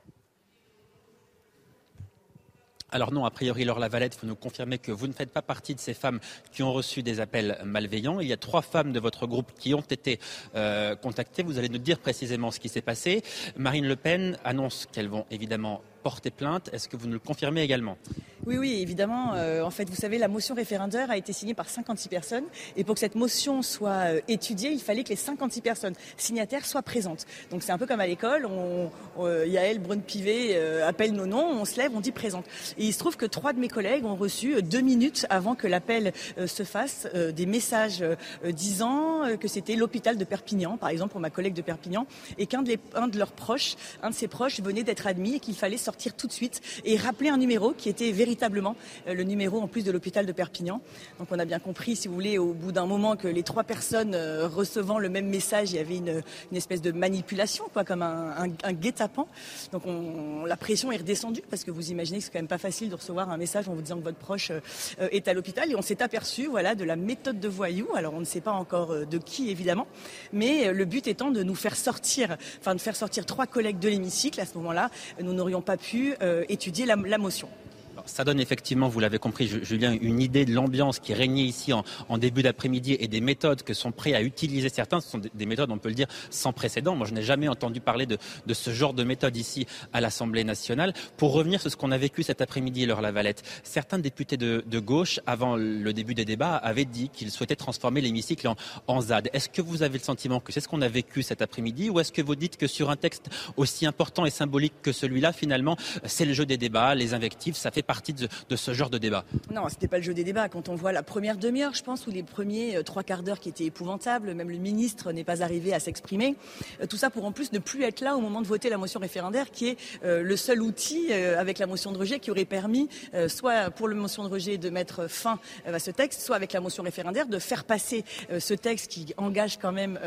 Alors non, a priori, Laure Lavalette, faut nous confirmer que vous ne faites pas partie de ces femmes qui ont reçu des appels malveillants. Il y a trois femmes de votre groupe qui ont été euh, contactées. Vous allez nous dire précisément ce qui s'est passé. Marine Le Pen annonce qu'elles vont évidemment porter plainte. Est-ce que vous nous le confirmez également? Oui, oui, évidemment. Euh, en fait, vous savez, la motion référendaire a été signée par 56 personnes. Et pour que cette motion soit euh, étudiée, il fallait que les 56 personnes signataires soient présentes. Donc c'est un peu comme à l'école. On, on, Yael Brun-Pivet euh, nos noms, on se lève, on dit présente. Et il se trouve que trois de mes collègues ont reçu euh, deux minutes avant que l'appel euh, se fasse euh, des messages euh, disant euh, que c'était l'hôpital de Perpignan, par exemple pour ma collègue de Perpignan, et qu'un de, de leurs proches, un de ses proches venait d'être admis et qu'il fallait sortir tout de suite et rappeler un numéro qui était véritablement euh, le numéro en plus de l'hôpital de Perpignan. Donc on a bien compris, si vous voulez, au bout d'un moment que les trois personnes euh, recevant le même message, il y avait une, espèce de manipulation, quoi, comme un, guet-apens. Donc on, la pression est redescendue parce que vous imaginez que c'est quand même pas facile de recevoir un message en vous disant que votre proche euh, est à l'hôpital et on s'est aperçu, voilà, de la méthode de voyou. Alors on ne sait pas encore de qui évidemment, mais le but étant de nous faire sortir, enfin de faire sortir trois collègues de l'hémicycle. À ce moment-là, nous n'aurions pas pu euh, étudier la, la motion. Ça donne effectivement, vous l'avez compris, Ju- Julien, une idée de l'ambiance qui régnait ici en, début d'après-midi et des méthodes que sont prêts à utiliser certains. Ce sont des, des méthodes, on peut le dire, sans précédent. Moi, je n'ai jamais entendu parler de, ce genre de méthode ici à l'Assemblée nationale. Pour revenir sur ce qu'on a vécu cet après-midi, Laure Lavalette, certains députés de, gauche, avant le début des débats, avaient dit qu'ils souhaitaient transformer l'hémicycle en ZAD. Est-ce que vous avez le sentiment que c'est ce qu'on a vécu cet après-midi ou est-ce que vous dites que sur un texte aussi important et symbolique que celui-là, finalement, c'est le jeu des débats, les invectives, ça fait partie de, ce genre de débat Non, c'était pas le jeu des débats. Quand on voit la première demi-heure, je pense, ou les premiers euh, trois quarts d'heure qui étaient épouvantables, même le ministre n'est pas arrivé à s'exprimer. Euh, tout ça pour en plus ne plus être là au moment de voter la motion référendaire, qui est euh, le seul outil avec la motion de rejet qui aurait permis, soit pour la motion de rejet de mettre fin à ce texte, soit avec la motion référendaire de faire passer ce texte qui engage quand même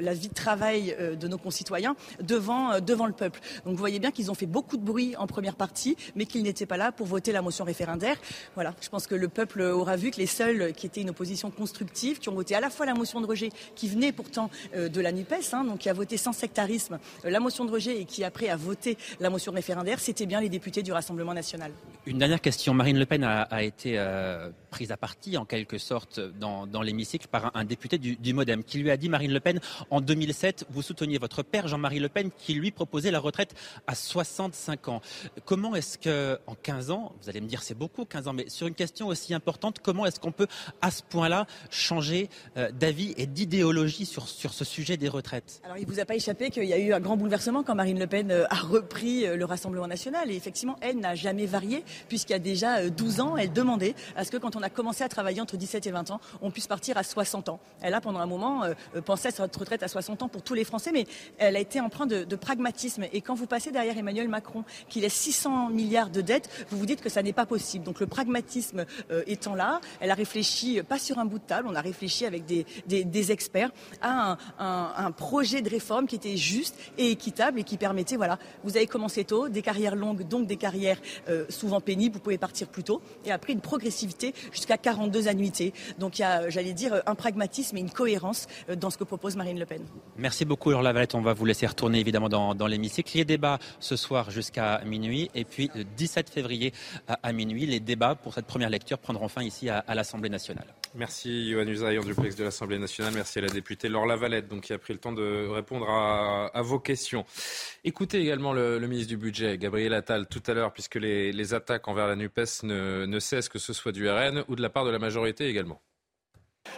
la vie de travail de nos concitoyens devant, devant le peuple. Donc vous voyez bien qu'ils ont fait beaucoup de bruit en première partie, mais qu'ils n'étaient pas là pour voter la motion référendaire. Voilà, je pense que le peuple aura vu que les seuls qui étaient une opposition constructive, qui ont voté à la fois la motion de rejet, qui venait pourtant euh, de la NUPES, hein, donc qui a voté sans sectarisme euh, la motion de rejet et qui après a voté la motion référendaire, c'était bien les députés du Rassemblement national. Une dernière question. Marine Le Pen a, été euh, prise à partie, en quelque sorte, dans, l'hémicycle par un, député du, Modem qui lui a dit, Marine Le Pen, en 2007, vous souteniez votre père, Jean-Marie Le Pen, qui lui proposait la retraite à 65 ans. Comment est-ce que, en 15 ans, vous allez me dire c'est beaucoup 15 ans, mais sur une question aussi importante, comment est-ce qu'on peut, à ce point-là, changer euh, d'avis et d'idéologie sur, sur ce sujet des retraites? Alors, il vous a pas échappé qu'il y a eu un grand bouleversement quand Marine Le Pen euh, a repris euh, le Rassemblement national. Et effectivement, elle n'a jamais varié, puisqu'il y a déjà euh, 12 ans, elle demandait à ce que quand on a commencé à travailler entre 17 et 20 ans, on puisse partir à 60 ans. Elle a, pendant un moment, euh, euh, pensé à cette retraite à 60 ans pour tous les Français, mais elle a été empreinte de, pragmatisme. Et quand vous passez derrière Emmanuel Macron, qui laisse 600 milliards de dettes, vous vous dites que ça n'est pas possible. Donc le pragmatisme euh, étant là, elle a réfléchi, pas sur un bout de table, on a réfléchi avec des, experts à un, projet de réforme qui était juste et équitable et qui permettait, voilà, vous avez commencé tôt, des carrières longues, donc des carrières souvent pénibles, vous pouvez partir plus tôt, et après une progressivité jusqu'à 42 annuités. Donc il y a, j'allais dire, un pragmatisme et une cohérence euh, dans ce que propose Marine Le Pen. Merci beaucoup, Laure Lavalette. On va vous laisser retourner évidemment dans, dans l'hémicycle. Les débats ce soir jusqu'à minuit, et puis le 17 février à, minuit, les débats pour cette première lecture prendront fin ici à, l'Assemblée nationale. Merci Yohann Usaï en duplex de l'Assemblée nationale. Merci à la députée Laure Lavalette donc, qui a pris le temps de répondre à, vos questions. Écoutez également le, ministre du Budget, Gabriel Attal, tout à l'heure, puisque les, attaques envers la NUPES ne, ne cessent, que ce soit du RN ou de la part de la majorité également.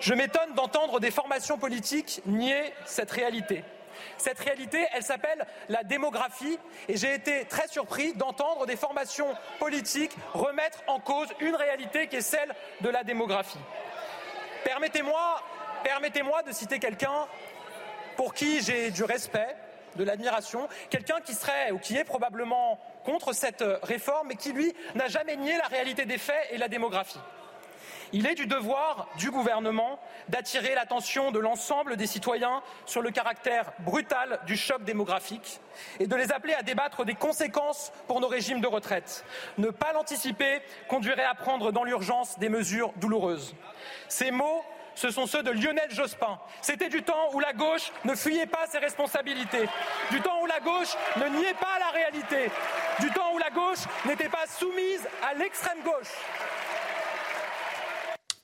Je m'étonne d'entendre des formations politiques nier cette réalité. Cette réalité, elle s'appelle la démographie et j'ai été très surpris d'entendre des formations politiques remettre en cause une réalité qui est celle de la démographie. Permettez-moi permettez de citer quelqu'un pour qui j'ai du respect, de l'admiration, quelqu'un qui serait ou qui est probablement contre cette réforme mais qui, lui, n'a jamais nié la réalité des faits et la démographie. Il est du devoir du gouvernement d'attirer l'attention de l'ensemble des citoyens sur le caractère brutal du choc démographique et de les appeler à débattre des conséquences pour nos régimes de retraite. Ne pas l'anticiper conduirait à prendre dans l'urgence des mesures douloureuses. Ces mots ce sont ceux de Lionel Jospin. C'était du temps où la gauche ne fuyait pas ses responsabilités, du temps où la gauche ne niait pas la réalité, du temps où la gauche n'était pas soumise à l'extrême gauche.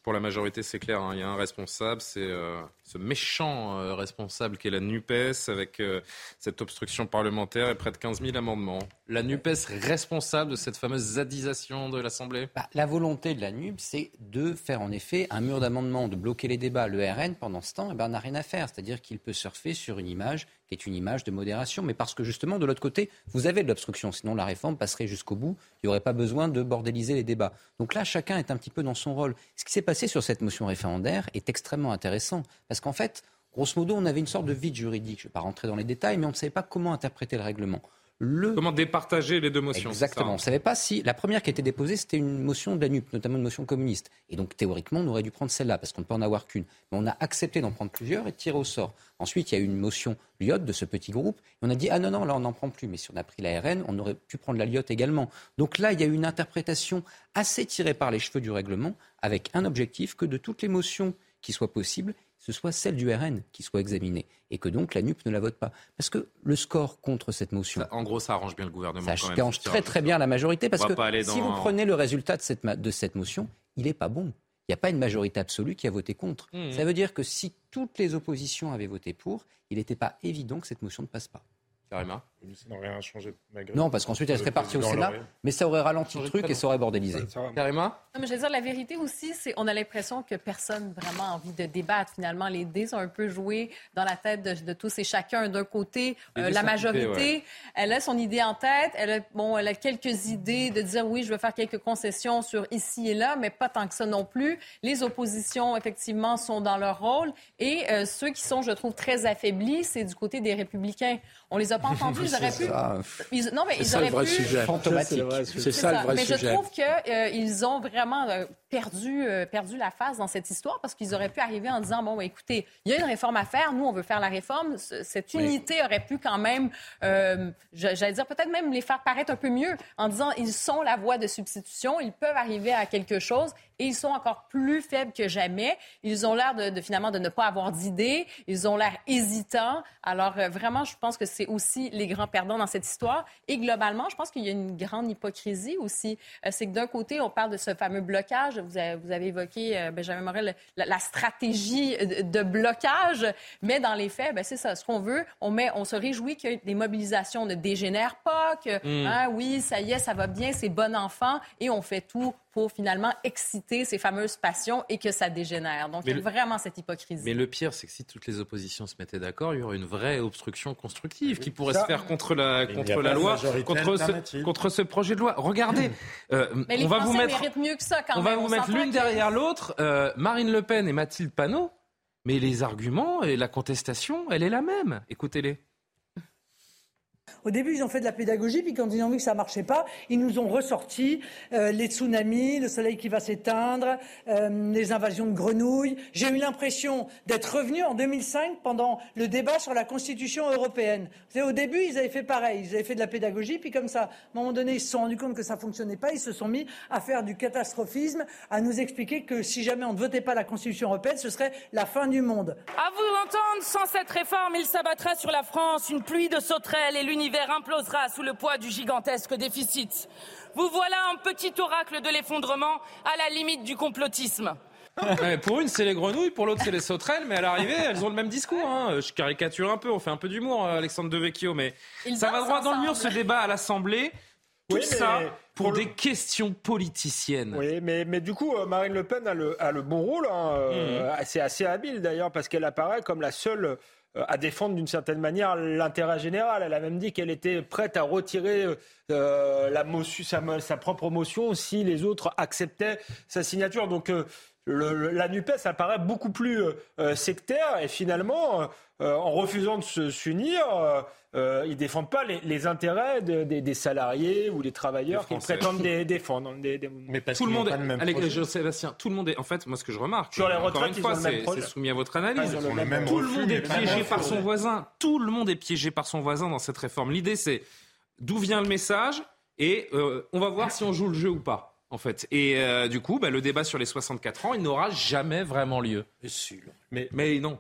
Pour la majorité, c'est clair, hein. il y a un responsable, c'est euh, ce méchant euh, responsable qui est la NUPES, avec euh, cette obstruction parlementaire et près de 15 000 amendements. La NUPES responsable de cette fameuse zadisation de l'Assemblée? Bah, La volonté de la NUPES, c'est de faire en effet un mur d'amendements, de bloquer les débats. Le RN, pendant ce temps, eh ben, n'a rien à faire, c'est-à-dire qu'il peut surfer sur une image qui est une image de modération, mais parce que justement, de l'autre côté, vous avez de l'obstruction, sinon la réforme passerait jusqu'au bout, il n'y aurait pas besoin de bordéliser les débats. Donc là, chacun est un petit peu dans son rôle. Ce qui s'est passé sur cette motion référendaire est extrêmement intéressant, parce qu'en fait, grosso modo, on avait une sorte de vide juridique. Je ne vais pas rentrer dans les détails, mais on ne savait pas comment interpréter le règlement. Comment départager les deux motions Exactement. On ne savait pas si. La première qui a été déposée, c'était une motion de la NUP, notamment une motion communiste. Et donc, théoriquement, on aurait dû prendre celle-là, parce qu'on ne peut en avoir qu'une. Mais on a accepté d'en prendre plusieurs et de tirer au sort. Ensuite, il y a eu une motion Lyot de ce petit groupe. Et on a dit, ah non, non, là, on n'en prend plus. Mais si on a pris la RN, on aurait pu prendre la Lyot également. Donc là, il y a eu une interprétation assez tirée par les cheveux du règlement, avec un objectif que de toutes les motions qui soient possibles, ce soit celle du RN qui soit examinée et que donc la NUP ne la vote pas. Parce que le score contre cette motion. en gros, ça arrange bien le gouvernement. Ça arrange très très bien la majorité parce que si vous prenez le résultat de cette, de cette motion, il n'est pas bon. Il n'y a pas une majorité absolue qui a voté contre. Mmh. Ça veut dire que si toutes les oppositions avaient voté pour, il n'était pas évident que cette motion ne passe pas. Carrément. Rien changé Non, parce qu'ensuite elle serait partie au Sénat, mais ça aurait ralenti le truc et ça aurait bordélisé. Carrément mais je veux dire, la vérité aussi, c'est on a l'impression que personne vraiment a envie de débattre. Finalement, les dés ont un peu joué dans la tête de, tous et chacun. D'un côté, euh, la majorité, elle a son idée en tête, elle a, bon, elle a quelques idées de dire oui, je veux faire quelques concessions sur ici et là, mais pas tant que ça non plus. Les oppositions, effectivement, sont dans leur rôle. Et euh, ceux qui sont, je trouve, très affaiblis, c'est du côt des républicains. On les a pas entendus, auraient pu. Non, mais ils auraient pu. C'est ça le vrai sujet. Mais je trouve qu'ils euh, ont vraiment euh, perdu, euh, perdu la face dans cette histoire parce qu'ils auraient pu arriver en disant bon, écoutez, il y a une réforme à faire, nous on veut faire la réforme. Cette unité aurait pu quand même, j'allais dire peut-être même les faire paraître un peu mieux en disant ils sont la voie de substitution, ils peuvent arriver à quelque chose et ils sont encore plus faibles que jamais. Ils ont l'air de, finalement de ne pas avoir d'idées. Ils ont l'air hésitants. Alors vraiment, je pense que c'est aussi les grands perdants dans cette histoire. Et globalement, je pense qu'il y a une grande hypocrisie aussi. Euh, c'est que d'un côté, on parle de ce fameux blocage. Vous avez, vous avez évoqué, euh, Benjamin Morel, la, stratégie de blocage. Mais dans les faits, ben, c'est ça. Ce qu'on veut, on, met, on se réjouit que les mobilisations ne dégénèrent pas, que, mm. hein, oui, ça y est, ça va bien, c'est bon enfant. Et on fait tout pour finalement exciter ces fameuses passions et que ça dégénère. Donc, il y a vraiment cette hypocrisie. Mais le pire, c'est que si toutes les oppositions se mettaient d'accord, il y aurait une vraie obstruction constructive qui pourrait se faire contre la, contre la loi, contre ce, contre ce projet de loi. Regardez, euh, Mais on va vous mettre, mieux que ça quand on va vous mettre l'une derrière l'autre, euh, Marine Le Pen et Mathilde Panot. Mais les arguments et la contestation, elle est la même. Écoutez-les. Au début, ils ont fait de la pédagogie, puis quand ils ont vu que ça marchait pas, ils nous ont ressorti euh, les tsunamis, le soleil qui va s'éteindre, euh, les invasions de grenouilles. J'ai eu l'impression d'être revenu en 2005 pendant le débat sur la Constitution européenne. Savez, au début, ils avaient fait pareil, ils avaient fait de la pédagogie, puis comme ça, à un moment donné, ils se sont rendus compte que ça fonctionnait pas, ils se sont mis à faire du catastrophisme, à nous expliquer que si jamais on ne votait pas la Constitution européenne, ce serait la fin du monde. À vous entendre, sans cette réforme, il s'abattra sur la France une pluie de sauterelles et l'univers implosera sous le poids du gigantesque déficit. Vous voilà un petit oracle de l'effondrement à la limite du complotisme. Ouais, pour une, c'est les grenouilles, pour l'autre, c'est les sauterelles, mais à l'arrivée, elles ont le même discours. hein. Je caricature un peu, on fait un peu d'humour, euh, Alexandre Devecchio, mais Ils ça va droit dans le mur, ce débat à l'Assemblée. Tout Oui, mais ça pour pour le- des questions politiciennes. Oui, mais, mais du coup, euh, Marine Le Pen a le, a le bon rôle. hein, euh, C'est assez habile d'ailleurs, parce qu'elle apparaît comme la seule euh, à défendre d'une certaine manière l'intérêt général. Elle a même dit qu'elle était prête à retirer euh, motion, sa, propre motion si les autres acceptaient sa signature. Donc euh, le- le- la NUPES apparaît beaucoup plus euh, euh, sectaire et finalement, euh, en refusant de se- s'unir, euh, ils défendent pas les, les intérêts de- des, des salariés ou des travailleurs Des qu'ils prétendent dé- défendre. Des- des- Mais parce tout le monde. Jean-Sébastien, tout le monde est. En fait, moi, ce que je remarque, Sur les encore une fois, c'est soumis à votre analyse. le même tout le refus, monde est piégé par son voisin. Tout le monde est piégé par son voisin dans cette réforme. L'idée, c'est d'où vient le message et euh, on va voir si on joue le jeu ou pas. En fait. Et euh, du coup, bah, le débat sur les 64 ans, il n'aura jamais vraiment lieu. Mais, mais non.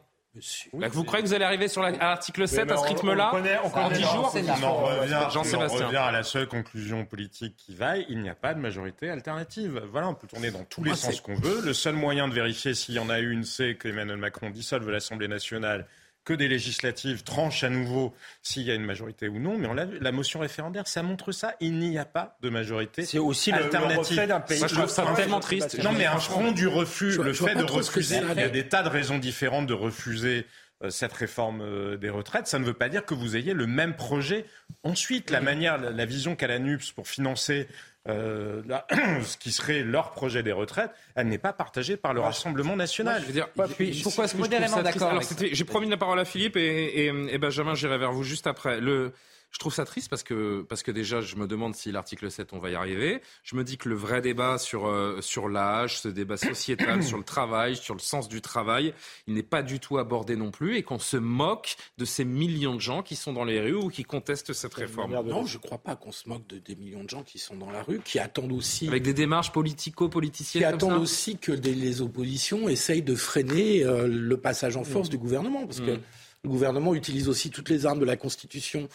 Bah, vous croyez que vous allez arriver sur la- à l'article 7 à ce rythme-là en 10 jours On en revient, Jean-Sébastien. revient à la seule conclusion politique qui vaille, il n'y a pas de majorité alternative. Voilà, on peut tourner dans tous les Moi, sens qu'on veut. Le seul moyen de vérifier s'il y en a une, c'est que Emmanuel Macron dissolve l'Assemblée nationale, que des législatives tranchent à nouveau s'il y a une majorité ou non. Mais on l'a vu, la motion référendaire, ça montre ça. Il n'y a pas de majorité C'est aussi le- le alternative. reflet d'un pays- Moi, je trouve ça tellement triste. Non, mais un front du refus, Je le je fait de refuser, il y a des tas de raisons différentes de refuser euh, cette réforme euh, des retraites. Ça ne veut pas dire que vous ayez le même projet. Ensuite, la manière, la, la vision qu'a la NUPS pour financer euh, la- ce qui serait leur projet des retraites, elle n'est pas partagée par le Rassemblement national. Je veux dire, puis pourquoi est-ce que je trouve ça triste Alors, c'était- J'ai promis la parole à Philippe et, et- et Benjamin, j'irai vers vous juste après. Le, je trouve ça triste parce que, parce que déjà, je me demande si l'article 7, on va y arriver. Je me dis que le vrai débat sur, euh, sur l'âge, ce débat sociétal, sur le travail, sur le sens du travail, il n'est pas du tout abordé non plus et qu'on se moque de ces millions de gens qui sont dans les rues ou qui contestent cette réforme. Non, je ne crois pas qu'on se moque de, des millions de gens qui sont dans la rue, qui attendent aussi. Avec des démarches qui politico-politiciennes comme attendent ça. aussi que des- les oppositions essayent de freiner euh, le passage en force Mm. du gouvernement, parce que Mm. le gouvernement utilise aussi toutes les armes de la Constitution,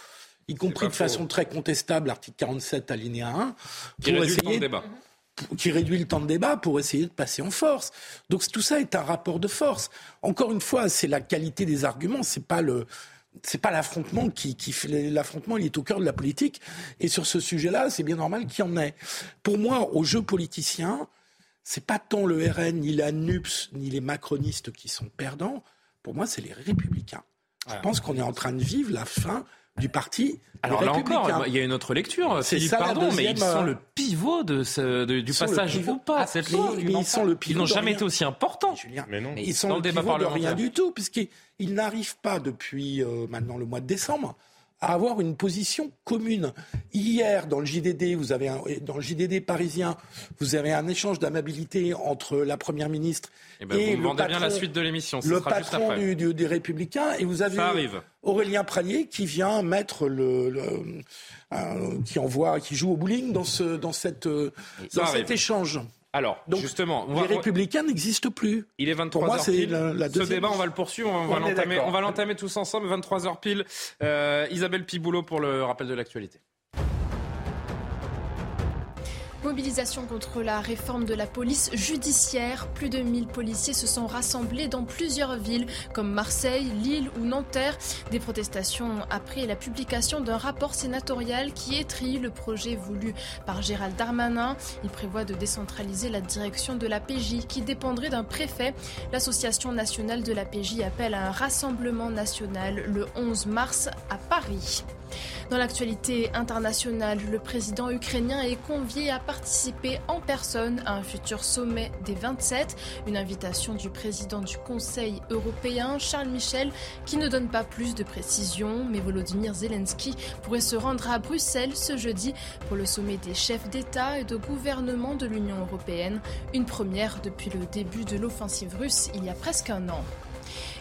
y compris de façon faux. très contestable, l'article 47 alinéa 1, Qui réduit le temps de débat. pour- qui réduit le temps de débat pour essayer de passer en force. Donc tout ça est un rapport de force. Encore une fois, c'est la qualité des arguments, c'est pas le c'est pas l'affrontement qui, qui fait l'affrontement, il est au cœur de la politique. Et sur ce sujet-là, c'est bien normal qu'il y en ait. Pour moi, au jeu politicien, c'est pas tant le RN, ni la NUPS, ni les macronistes qui sont perdants. Pour moi, c'est les républicains. Je pense qu'on est en train de vivre la fin du parti. Alors là encore, il y a une autre lecture. C'est Philippe, ça, pardon, mais deuxième, ils sont euh, le pivot de ce, de- du passage ou pas à cette Mais- loi. mais ils sont le pivot Ils n'ont de jamais rien. été aussi importants. Mais non. Ils sont dans le le débat pivot de rien du tout, puisqu'ils ils n'arrivent pas depuis euh, maintenant le mois de décembre à avoir une position commune. Hier, dans le JDD, vous avez un- dans le JDD parisien, vous avez un échange d'amabilité entre la première ministre Eh ben, vous et me le vendez bien patron, la suite de l'émission. Le sera patron après. du- du- des Républicains, et vous avez. Aurélien Pralier qui vient mettre le, le- euh, qui envoie, qui joue au bowling dans ce, dans cette, euh, dans cet échange. Alors, justement, les va- Républicains n'existent plus. Il est 23h Pour moi, c'est pile. la, la Ce débat, on va le poursuivre, on va l'entamer, d'accord. on va l'entamer tous ensemble. 23h pile. Euh, Isabelle Piboulot pour le rappel de l'actualité. Mobilisation contre la réforme de la police judiciaire. Plus de 1000 policiers se sont rassemblés dans plusieurs villes comme Marseille, Lille ou Nanterre. Des protestations après la publication d'un rapport sénatorial qui étrie le projet voulu par Gérald Darmanin. Il prévoit de décentraliser la direction de la PJ qui dépendrait d'un préfet. L'Association nationale de la PJ appelle à un rassemblement national le 11 mars à Paris. Dans l'actualité internationale, le président ukrainien est convié à participer en personne à un futur sommet des 27. Une invitation du président du Conseil européen, Charles Michel, qui ne donne pas plus de précisions. Mais Volodymyr Zelensky pourrait se rendre à Bruxelles ce jeudi pour le sommet des chefs d'État et de gouvernement de l'Union européenne. Une première depuis le début de l'offensive russe il y a presque un an.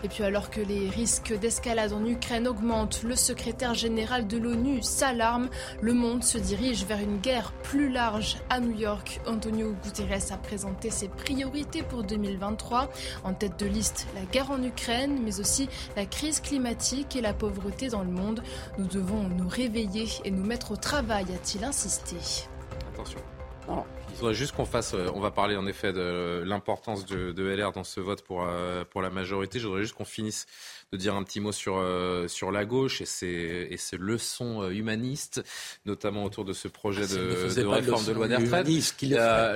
Et puis alors que les risques d'escalade en Ukraine augmentent, le secrétaire général de l'ONU s'alarme. Le monde se dirige vers une guerre plus large à New York. Antonio Guterres a présenté ses priorités pour 2023. En tête de liste, la guerre en Ukraine, mais aussi la crise climatique et la pauvreté dans le monde. Nous devons nous réveiller et nous mettre au travail, a-t-il insisté. Attention. Faudrait juste qu'on fasse. euh, On va parler en effet de l'importance de, de LR dans ce vote pour, euh, pour la majorité. Je voudrais juste qu'on finisse de dire un petit mot sur, euh, sur la gauche et ses, et ses leçons humanistes, notamment autour de ce projet Ah, de, de réforme de loi des retraites.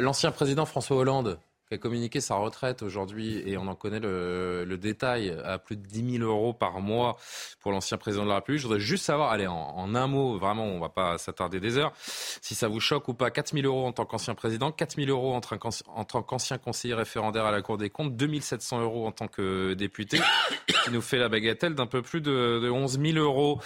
L'ancien président François Hollande qui a communiqué sa retraite aujourd'hui et on en connaît le, le détail à plus de 10 000 euros par mois pour l'ancien président de la République. Je voudrais juste savoir, allez, en, un mot, vraiment, on va pas s'attarder des heures, si ça vous choque ou pas. 4 000 euros en tant qu'ancien président, 4 000 euros en tant qu'ancien conseiller référendaire à la Cour des comptes, 2 700 euros en tant que député, qui nous fait la bagatelle d'un peu plus de, de 11 000 euros.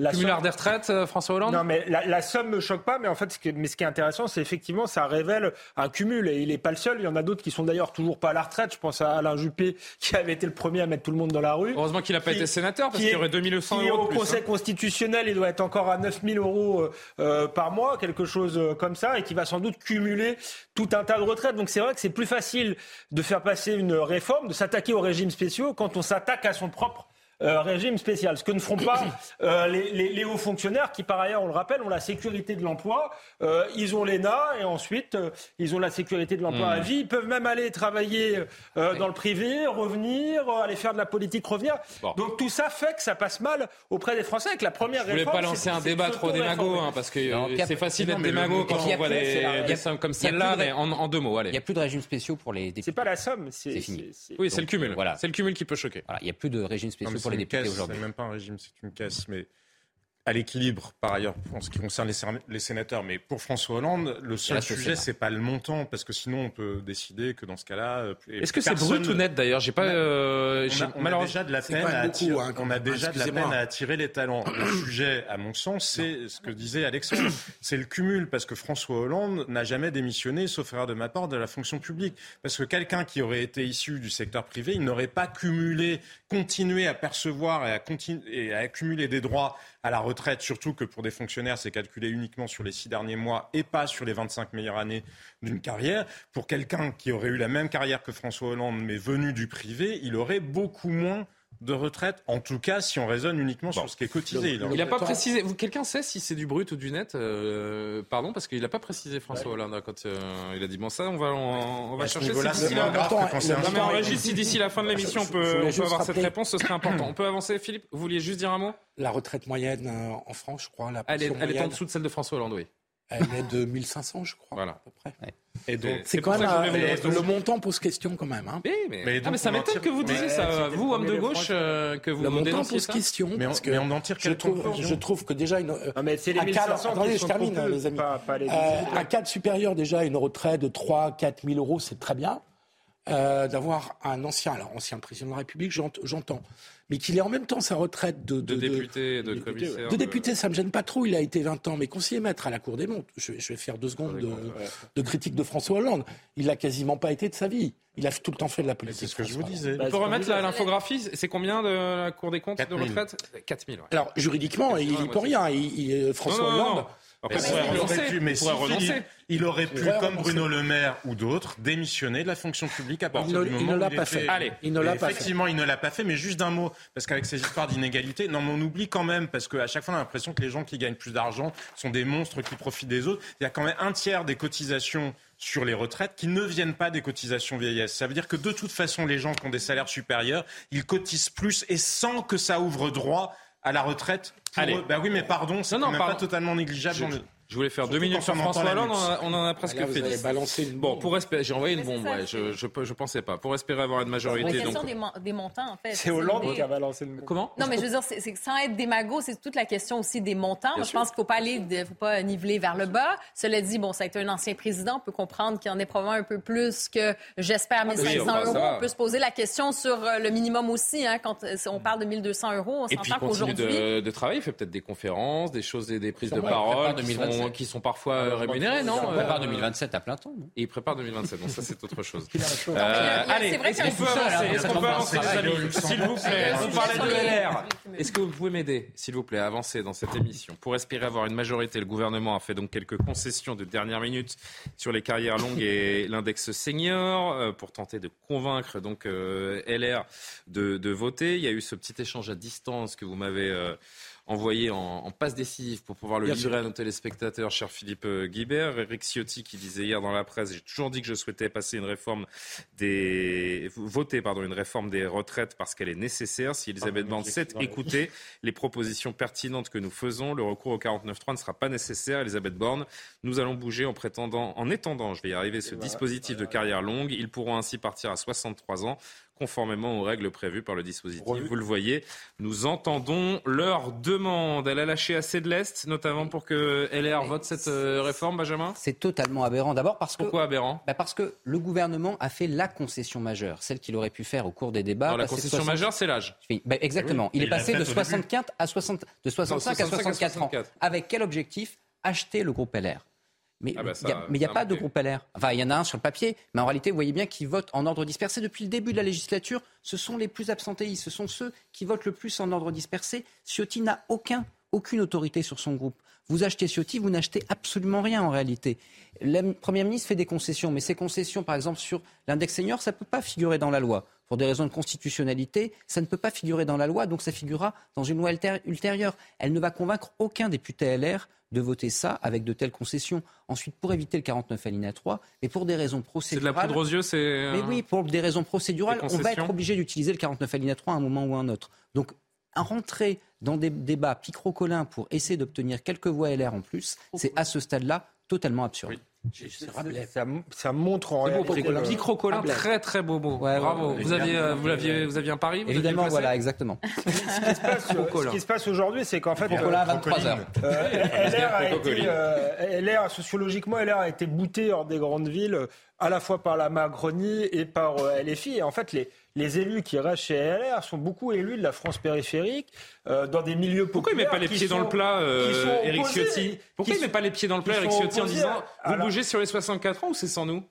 La Cumulard somme- des retraites, euh, François Hollande Non, mais la, la somme me choque pas, mais en fait, ce qui, mais ce qui est intéressant, c'est effectivement, ça révèle un cumul, et il n'est pas le seul. Il y en a d'autres qui sont d'ailleurs toujours pas à la retraite. Je pense à Alain Juppé, qui avait été le premier à mettre tout le monde dans la rue. Heureusement qu'il n'a pas Qui- été sénateur, parce qui qu'il y aurait 2100 qui euros au plus, Conseil hein. constitutionnel, il doit être encore à 9000 euros euh, euh, par mois, quelque chose euh, comme ça, et qui va sans doute cumuler tout un tas de retraites. Donc c'est vrai que c'est plus facile de faire passer une réforme, de s'attaquer aux régimes spéciaux quand on s'attaque à son propre euh, régime spécial. Ce que ne feront pas euh, les, les- les hauts fonctionnaires qui, par ailleurs, on le rappelle, ont la sécurité de l'emploi. Euh, ils ont l'ENA et ensuite, euh, ils ont la sécurité de l'emploi Mmh. à vie. Ils peuvent même aller travailler euh, dans le privé, revenir, euh, aller faire de la politique, revenir. Bon. Donc tout ça fait que ça passe mal auprès des Français. Avec la première Je voulais réforme, pas lancer un débat trop démago, hein, parce que euh, c'est facile d'être démago quand on voit des, sommes comme celle-là, mais en, deux mots, Il n'y allez. a plus de régime spéciaux pour les députés. C'est pas la somme, c'est C'est fini. Oui, c'est le cumul. Voilà. C'est le cumul qui peut choquer. Il n'y a plus de régime spéciaux pour c'est les une députés caisse, aujourd'hui. C'est même pas un régime, c'est une caisse. Mais à l'équilibre, par ailleurs, en ce qui concerne les, séna- les sénateurs. Mais pour François Hollande, le seul sujet, c'est pas le montant, parce que sinon, on peut décider que dans ce cas-là. euh, Est-ce que c'est brut ou net d'ailleurs? J'ai pas. euh, on a, on a malheureusement- déjà de la C'est peine quand même à beaucoup, attirer, hein, quand on a même, déjà de la excusez-moi. peine à attirer les talents. Le sujet, à mon sens, c'est ce que disait Alexandre, c'est le cumul, parce que François Hollande n'a jamais démissionné, sauf erreur de ma part, de la fonction publique. Parce que quelqu'un qui aurait été issu du secteur privé, il n'aurait pas cumulé, continué à percevoir et à, continu- et à accumuler des droits à la retraite, surtout que pour des fonctionnaires, c'est calculé uniquement sur les six derniers mois et pas sur les 25 meilleures années d'une carrière. Pour quelqu'un qui aurait eu la même carrière que François Hollande, mais venu du privé, il aurait beaucoup moins de retraite, en tout cas si on raisonne uniquement sur ce qui est cotisé. Il n'a pas précisé. Quelqu'un sait si c'est du brut ou du net euh, Pardon, parce qu'il n'a pas précisé François Hollande quand euh, il a dit bon ça, on va on, on va chercher. si si d'ici la fin de l'émission on peut, on avoir cette réponse, ce serait important. On peut avancer, Philippe? Vous vouliez juste dire un mot? La retraite moyenne euh, en France, je crois, la Elle est, elle est en dessous de celle de François Hollande, oui. Elle est de 1500, je crois, Voilà. à peu près. Et donc, C'est quand même le, montant pose question quand même. Hein. Oui, mais, Mais ah, mais ça m'étonne tire- que vous disiez ça, vous, homme de gauche, euh, que vous le montant pose ça question Mais on- parce que mais on en tire je quelle trouve, je trouve que déjà une euh, Non, mais c'est les un cadre, 1500 attendez, je termine, peu, les amis. pas- pas les Euh, 18. un cadre supérieur déjà une retraite de 3 4 000 euros, c'est très bien. Euh, d'avoir un ancien, alors ancien président de la République, j'ent- j'entends, mais qu'il ait en même temps sa retraite de, de de, de- député, de de- commissaire. de député, ça me gêne pas trop. Il a été 20 ans, mais conseiller maître à la Cour des Comptes. Je, je vais faire deux secondes de, de critique de François Hollande. Il l'a quasiment pas été de sa vie. Il a tout le temps fait de la politique. C'est ce que je vous disais. On peut remettre l'infographie C'est combien de la Cour des comptes de 4000. retraite? 4000, ouais. Alors juridiquement, il n'y peut rien. Il, il- François Non, non, non, Hollande. non. Après, Mais il pourrait il aurait pu, mais Il pourrait si renoncer. Philippe, il aurait pu, pourrait comme renoncer. Bruno Le Maire ou d'autres, démissionner de la fonction publique à partir il ne- du il moment ne où l'a il pas fait. Allez. Il ne l'a pas fait. Effectivement, il ne l'a pas fait, mais juste d'un mot, parce qu'avec ces histoires d'inégalité, non, mais on oublie quand même, parce qu'à chaque fois, on a l'impression que les gens qui gagnent plus d'argent sont des monstres qui profitent des autres. Il y a quand même un tiers des cotisations sur les retraites qui ne viennent pas des cotisations vieillesse. Ça veut dire que de toute façon, les gens qui ont des salaires supérieurs, ils cotisent plus et sans que ça ouvre droit à la retraite. Pour Allez. eux. Bah oui, mais pardon, c'est Non, quand non, même pardon. pas totalement négligeable. Je- Je voulais faire deux minutes sur on François Hollande, on, en a presque Ah, là, vous fait avez 10. balancé une Bon, bombe. pour espérer, j'ai envoyé une c'est bombe, ouais, je, je, je pensais pas. Pour espérer avoir une majorité, question donc... des, des montants, en fait. C'est Hollande des- qui a balancé le mot. Comment? Non, mais je veux dire, c'est c'est que sans être démago, c'est toute la question aussi des montants. Moi, je pense qu'il ne faut pas aller, de- faut pas niveler vers le bas. Cela dit, bon, ça a été un ancien président, on peut comprendre qu'il y en ait probablement un peu plus que, j'espère, oui, 1500 enfin, ça euros. On peut se poser la question sur euh, le minimum aussi, hein, quand euh, on parle de 1200 euros. On Et puis s'entend il continue qu'aujourd'hui, de, de travailler, il fait peut-être des conférences, des choses, des, des prises de parole sont, 2027. qui sont parfois euh, rémunérées, non On prépare Euh, 2027 à plein temps. non? Et il prépare 2027, donc ça c'est autre chose. Euh, allez, c'est vrai est-ce qu'il y a qu'on peut avancer Est-ce qu'on peut les amis S'il vous plaît, on parlait de LR. Est-ce que vous pouvez m'aider, s'il vous plaît, à avancer dans cette émission? Pour espérer avoir une majorité, le gouvernement a fait donc quelques concessions de dernière minute sur les carrières longues et l'index senior euh, pour tenter de convaincre donc LR de, de voter. Il y a eu ce petit échange à distance que vous m'avez euh, envoyé en, en passe décisive pour pouvoir le Bien livrer à nos téléspectateurs, cher Philippe euh, Guibert. Eric Ciotti qui disait hier dans la presse, j'ai toujours dit que je souhaitais passer une réforme des voter pardon une réforme des retraites parce qu'elle est nécessaire. Si Elisabeth Borne sait écouter les propositions pertinentes que nous faisons, le recours au 49.3 ne sera pas nécessaire. Elisabeth Borne, nous allons bouger en prétendant, en étendant, je vais y arriver, ce dispositif de carrière longue. Ils pourront ainsi partir à 63 ans conformément aux règles prévues par le dispositif. Vous le voyez, nous entendons leur demande. Elle a lâché assez de l'Est, notamment pour que LR vote cette euh, réforme, Benjamin? C'est totalement aberrant. D'abord parce que. Pourquoi aberrant? Bah Parce que le gouvernement a fait la concession majeure, celle qu'il aurait pu faire au cours des débats. Alors, la concession 60 majeure, c'est l'âge. Bah, exactement. Oui, il il est passé de au début. 64 à 60, de 65 à 65 à 64 ans. 64. Avec quel objectif? Acheter le groupe LR. Mais Ah bah il ça, n'y a, mais il y a pas de groupe LR. Enfin, il y en a un sur le papier, mais en réalité, vous voyez bien qu'ils votent en ordre dispersé. Depuis le début de la législature, ce sont les plus absentéistes, ce sont ceux qui votent le plus en ordre dispersé. Ciotti n'a aucun, aucune autorité sur son groupe. Vous achetez Ciotti, vous n'achetez absolument rien en réalité. La Première ministre fait des concessions, mais ces concessions, par exemple, sur l'index senior, ça ne peut pas figurer dans la loi. Pour des raisons de constitutionnalité, ça ne peut pas figurer dans la loi, donc ça figurera dans une loi ultérie- ultérieure. Elle ne va convaincre aucun député LR de voter ça avec de telles concessions. Ensuite, pour éviter le 49 alinéa 3, mais pour des raisons C'est de procédurales... la poudre aux yeux, c'est. Mais euh, oui, pour des raisons procédurales, Des on va être obligé d'utiliser le 49 alinéa 3 à un moment ou à un autre. Donc, à rentrer dans des débats picrocolins pour essayer d'obtenir quelques voix LR en plus, c'est à ce stade-là totalement absurde. Ça, ça montre en C'est beau, réalité que- Rabelais. très très beau mot. Ouais, Bravo. ouais. vous, aviez, euh, vous, l'aviez, vous aviez un pari vous Évidemment, voilà, exactement. Ce qui se passe, aujourd'hui, c'est qu'en fait, Crocola à euh, 23 heures. euh, LR, a été, euh, LR, sociologiquement, LR a été bouté hors des grandes villes, euh, à la fois par la Macronie et par euh, LFI. Et en fait, les, les élus qui restent chez LR sont beaucoup élus de la France périphérique, euh, dans des milieux Pourquoi il met pas les pieds dans le plat, Eric Ciotti? Pourquoi il met pas les pieds dans le plat, Eric Ciotti, en disant à- Vous bougez sur les 64 ans ou c'est sans nous?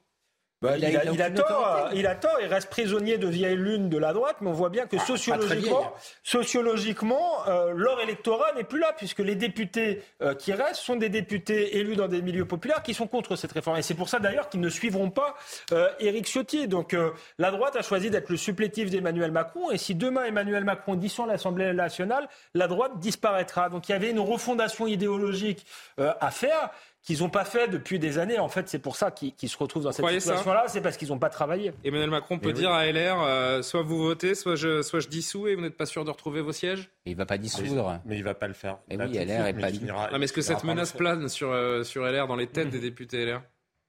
Bah, Il a- il, a, il a il a aucune tort, il a tort, il reste prisonnier de vieilles lunes de la droite, mais on voit bien que Ah, sociologiquement, vieille. sociologiquement euh, leur électorat n'est plus là, puisque les députés euh, qui restent sont des députés élus dans des milieux populaires qui sont contre cette réforme. Et c'est pour ça d'ailleurs qu'ils ne suivront pas euh, Éric Ciotti. Donc euh, la droite a choisi d'être le supplétif d'Emmanuel Macron, et si demain Emmanuel Macron dissout l'Assemblée nationale, la droite disparaîtra. Donc il y avait une refondation idéologique euh, à faire qu'ils n'ont pas fait depuis des années. En fait, c'est pour ça qu'ils se retrouvent dans cette situation-là, c'est parce qu'ils n'ont pas travaillé. Emmanuel Macron peut Mais oui. dire à LR euh, soit vous votez, soit je, soit je dissous et vous n'êtes pas sûr de retrouver vos sièges? Il va pas dissoudre. Mais il va pas le faire. Mais Là, oui, LR est pas finira- Non, mais est-ce que cette menace plane sur, euh, sur LR dans les têtes des députés LR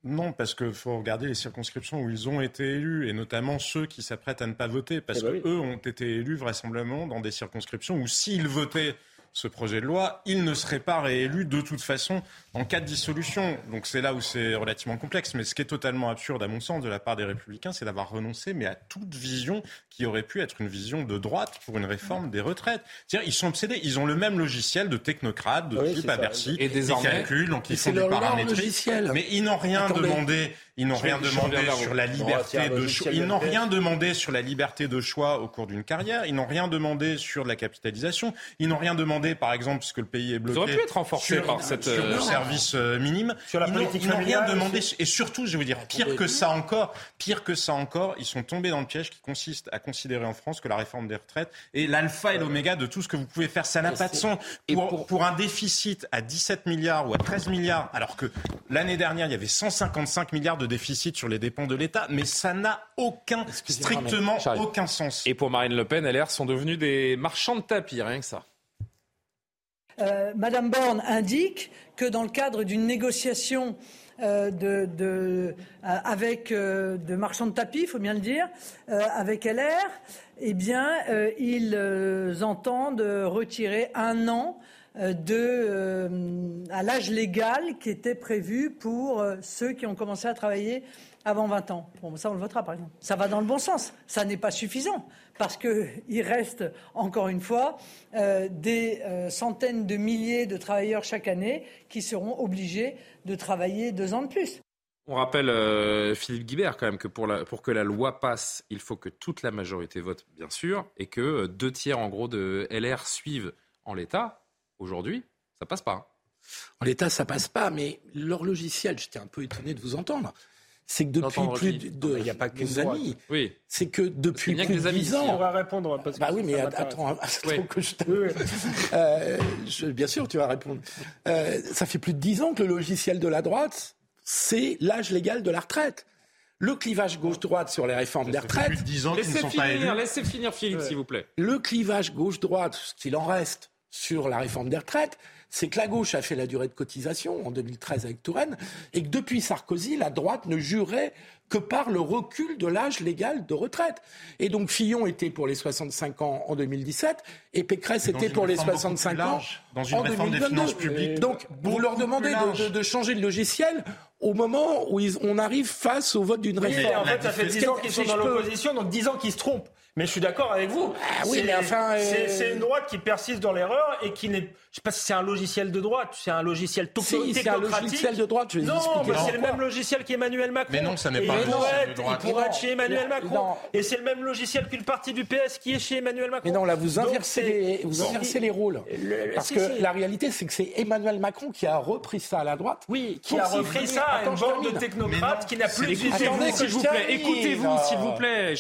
Non, parce qu'il faut regarder les circonscriptions où ils ont été élus, et notamment ceux qui s'apprêtent à ne pas voter, parce Eh ben que oui. eux ont été élus vraisemblablement dans des circonscriptions où s'ils votaient ce projet de loi, ils ne seraient pas réélus de toute façon en cas de dissolution. Donc c'est là où c'est relativement complexe. Mais ce qui est totalement absurde, à mon sens, de la part des Républicains, c'est d'avoir renoncé, mais à toute vision qui aurait pu être une vision de droite pour une réforme des retraites. C'est-à-dire, ils sont obsédés. Ils ont le même logiciel de technocrates, de Oui, type à. Bercy, Et qui calculent, donc ils font du paramétrique. logiciel. Mais ils n'ont rien Attendez. demandé. Ils n'ont rien demandé sur la liberté de choix. Ils n'ont rien demandé sur la liberté de choix au cours d'une carrière. Ils n'ont rien demandé sur la capitalisation. Ils n'ont rien demandé, par exemple, puisque le pays est bloqué. auraient pu être renforcés sur, par cette, sur euh, le service euh, minime. Sur la Ils n'ont- politique ils n'ont rien demandé. Et surtout, je vais vous dire, pire que ça encore, pire que ça encore, ils sont tombés dans le piège qui consiste à considérer en France que la réforme des retraites est l'alpha et l'oméga de tout ce que vous pouvez faire. Ça n'a pas de sens. Pour, pour un déficit à 17 milliards ou à 13 milliards, alors que l'année dernière, il y avait 155 milliards de déficit sur les dépenses de l'État, mais ça n'a aucun, strictement aucun sens. Et pour Marine Le Pen, LR sont devenus des marchands de tapis, rien que ça. euh, Madame Borne indique que dans le cadre d'une négociation euh, de, de, avec de marchands de tapis, il faut bien le dire, avec LR, eh bien, ils entendent retirer un an de, à l'âge légal qui était prévu pour ceux qui ont commencé à travailler avant 20 ans. Bon, ça, on le votera, par exemple. Ça va dans le bon sens. Ça n'est pas suffisant, parce qu'il reste, encore une fois, euh, des euh, centaines de milliers de travailleurs chaque année qui seront obligés de travailler deux ans de plus. On rappelle, euh, Philippe Guibert, quand même, que pour, que la loi passe, il faut que toute la majorité vote, bien sûr, et que deux tiers, en gros, de LR suivent en l'état. Aujourd'hui, ça passe pas. Hein. En l'état, ça passe pas, mais leur logiciel, j'étais un peu étonné de vous entendre c'est que depuis plus de, il y a pas que amis. Oui. C'est que depuis plus de 10 ans. On va répondre. Parce bah oui, mais attends, que je, euh, je, Bien sûr, tu vas répondre. Euh, ça fait plus de 10 ans que le logiciel de la droite, c'est l'âge légal de la retraite. Le clivage gauche-droite sur les réformes des retraites. Plus de 10 ans laissez, finir, pas laissez finir Philippe, s'il vous plaît. Le clivage gauche-droite, ce qu'il en reste sur la réforme des retraites, c'est que la gauche a fait la durée de cotisation en 2013 avec Touraine, et que depuis Sarkozy, la droite ne jurait que par le recul de l'âge légal de retraite. Et donc Fillon était pour les 65 ans en 2017 et Pécresse était pour les 65 ans dans une réforme des finances publiques. Donc vous leur demandez de, changer de logiciel au moment où on arrive face au vote d'une réforme. en fait, ça fait 10 ans qu'ils sont dans l'opposition, donc 10 ans qu'ils se trompent. Mais je suis d'accord avec vous. Ah oui, mais enfin, euh, c'est une droite qui persiste dans l'erreur et qui n'est. Je sais pas si c'est un logiciel de droite, c'est un logiciel technocratique. c'est un logiciel de droite. Je vais non, c'est le même logiciel qu'Emmanuel Macron. Mais non, ça n'est pas un logiciel de droite. Il pourrait être chez Emmanuel Macron. Et c'est le même logiciel qu'une partie du PS qui est chez Emmanuel Macron. Mais non, là, vous inversez, les, vous inversez les rôles. Parce que la réalité, c'est que c'est Emmanuel Macron qui a repris ça à la droite. Oui, qui a repris ça à une bande de technocrates qui n'a plus de Attendez, s'il vous plaît, écoutez-vous, s'il vous plaît.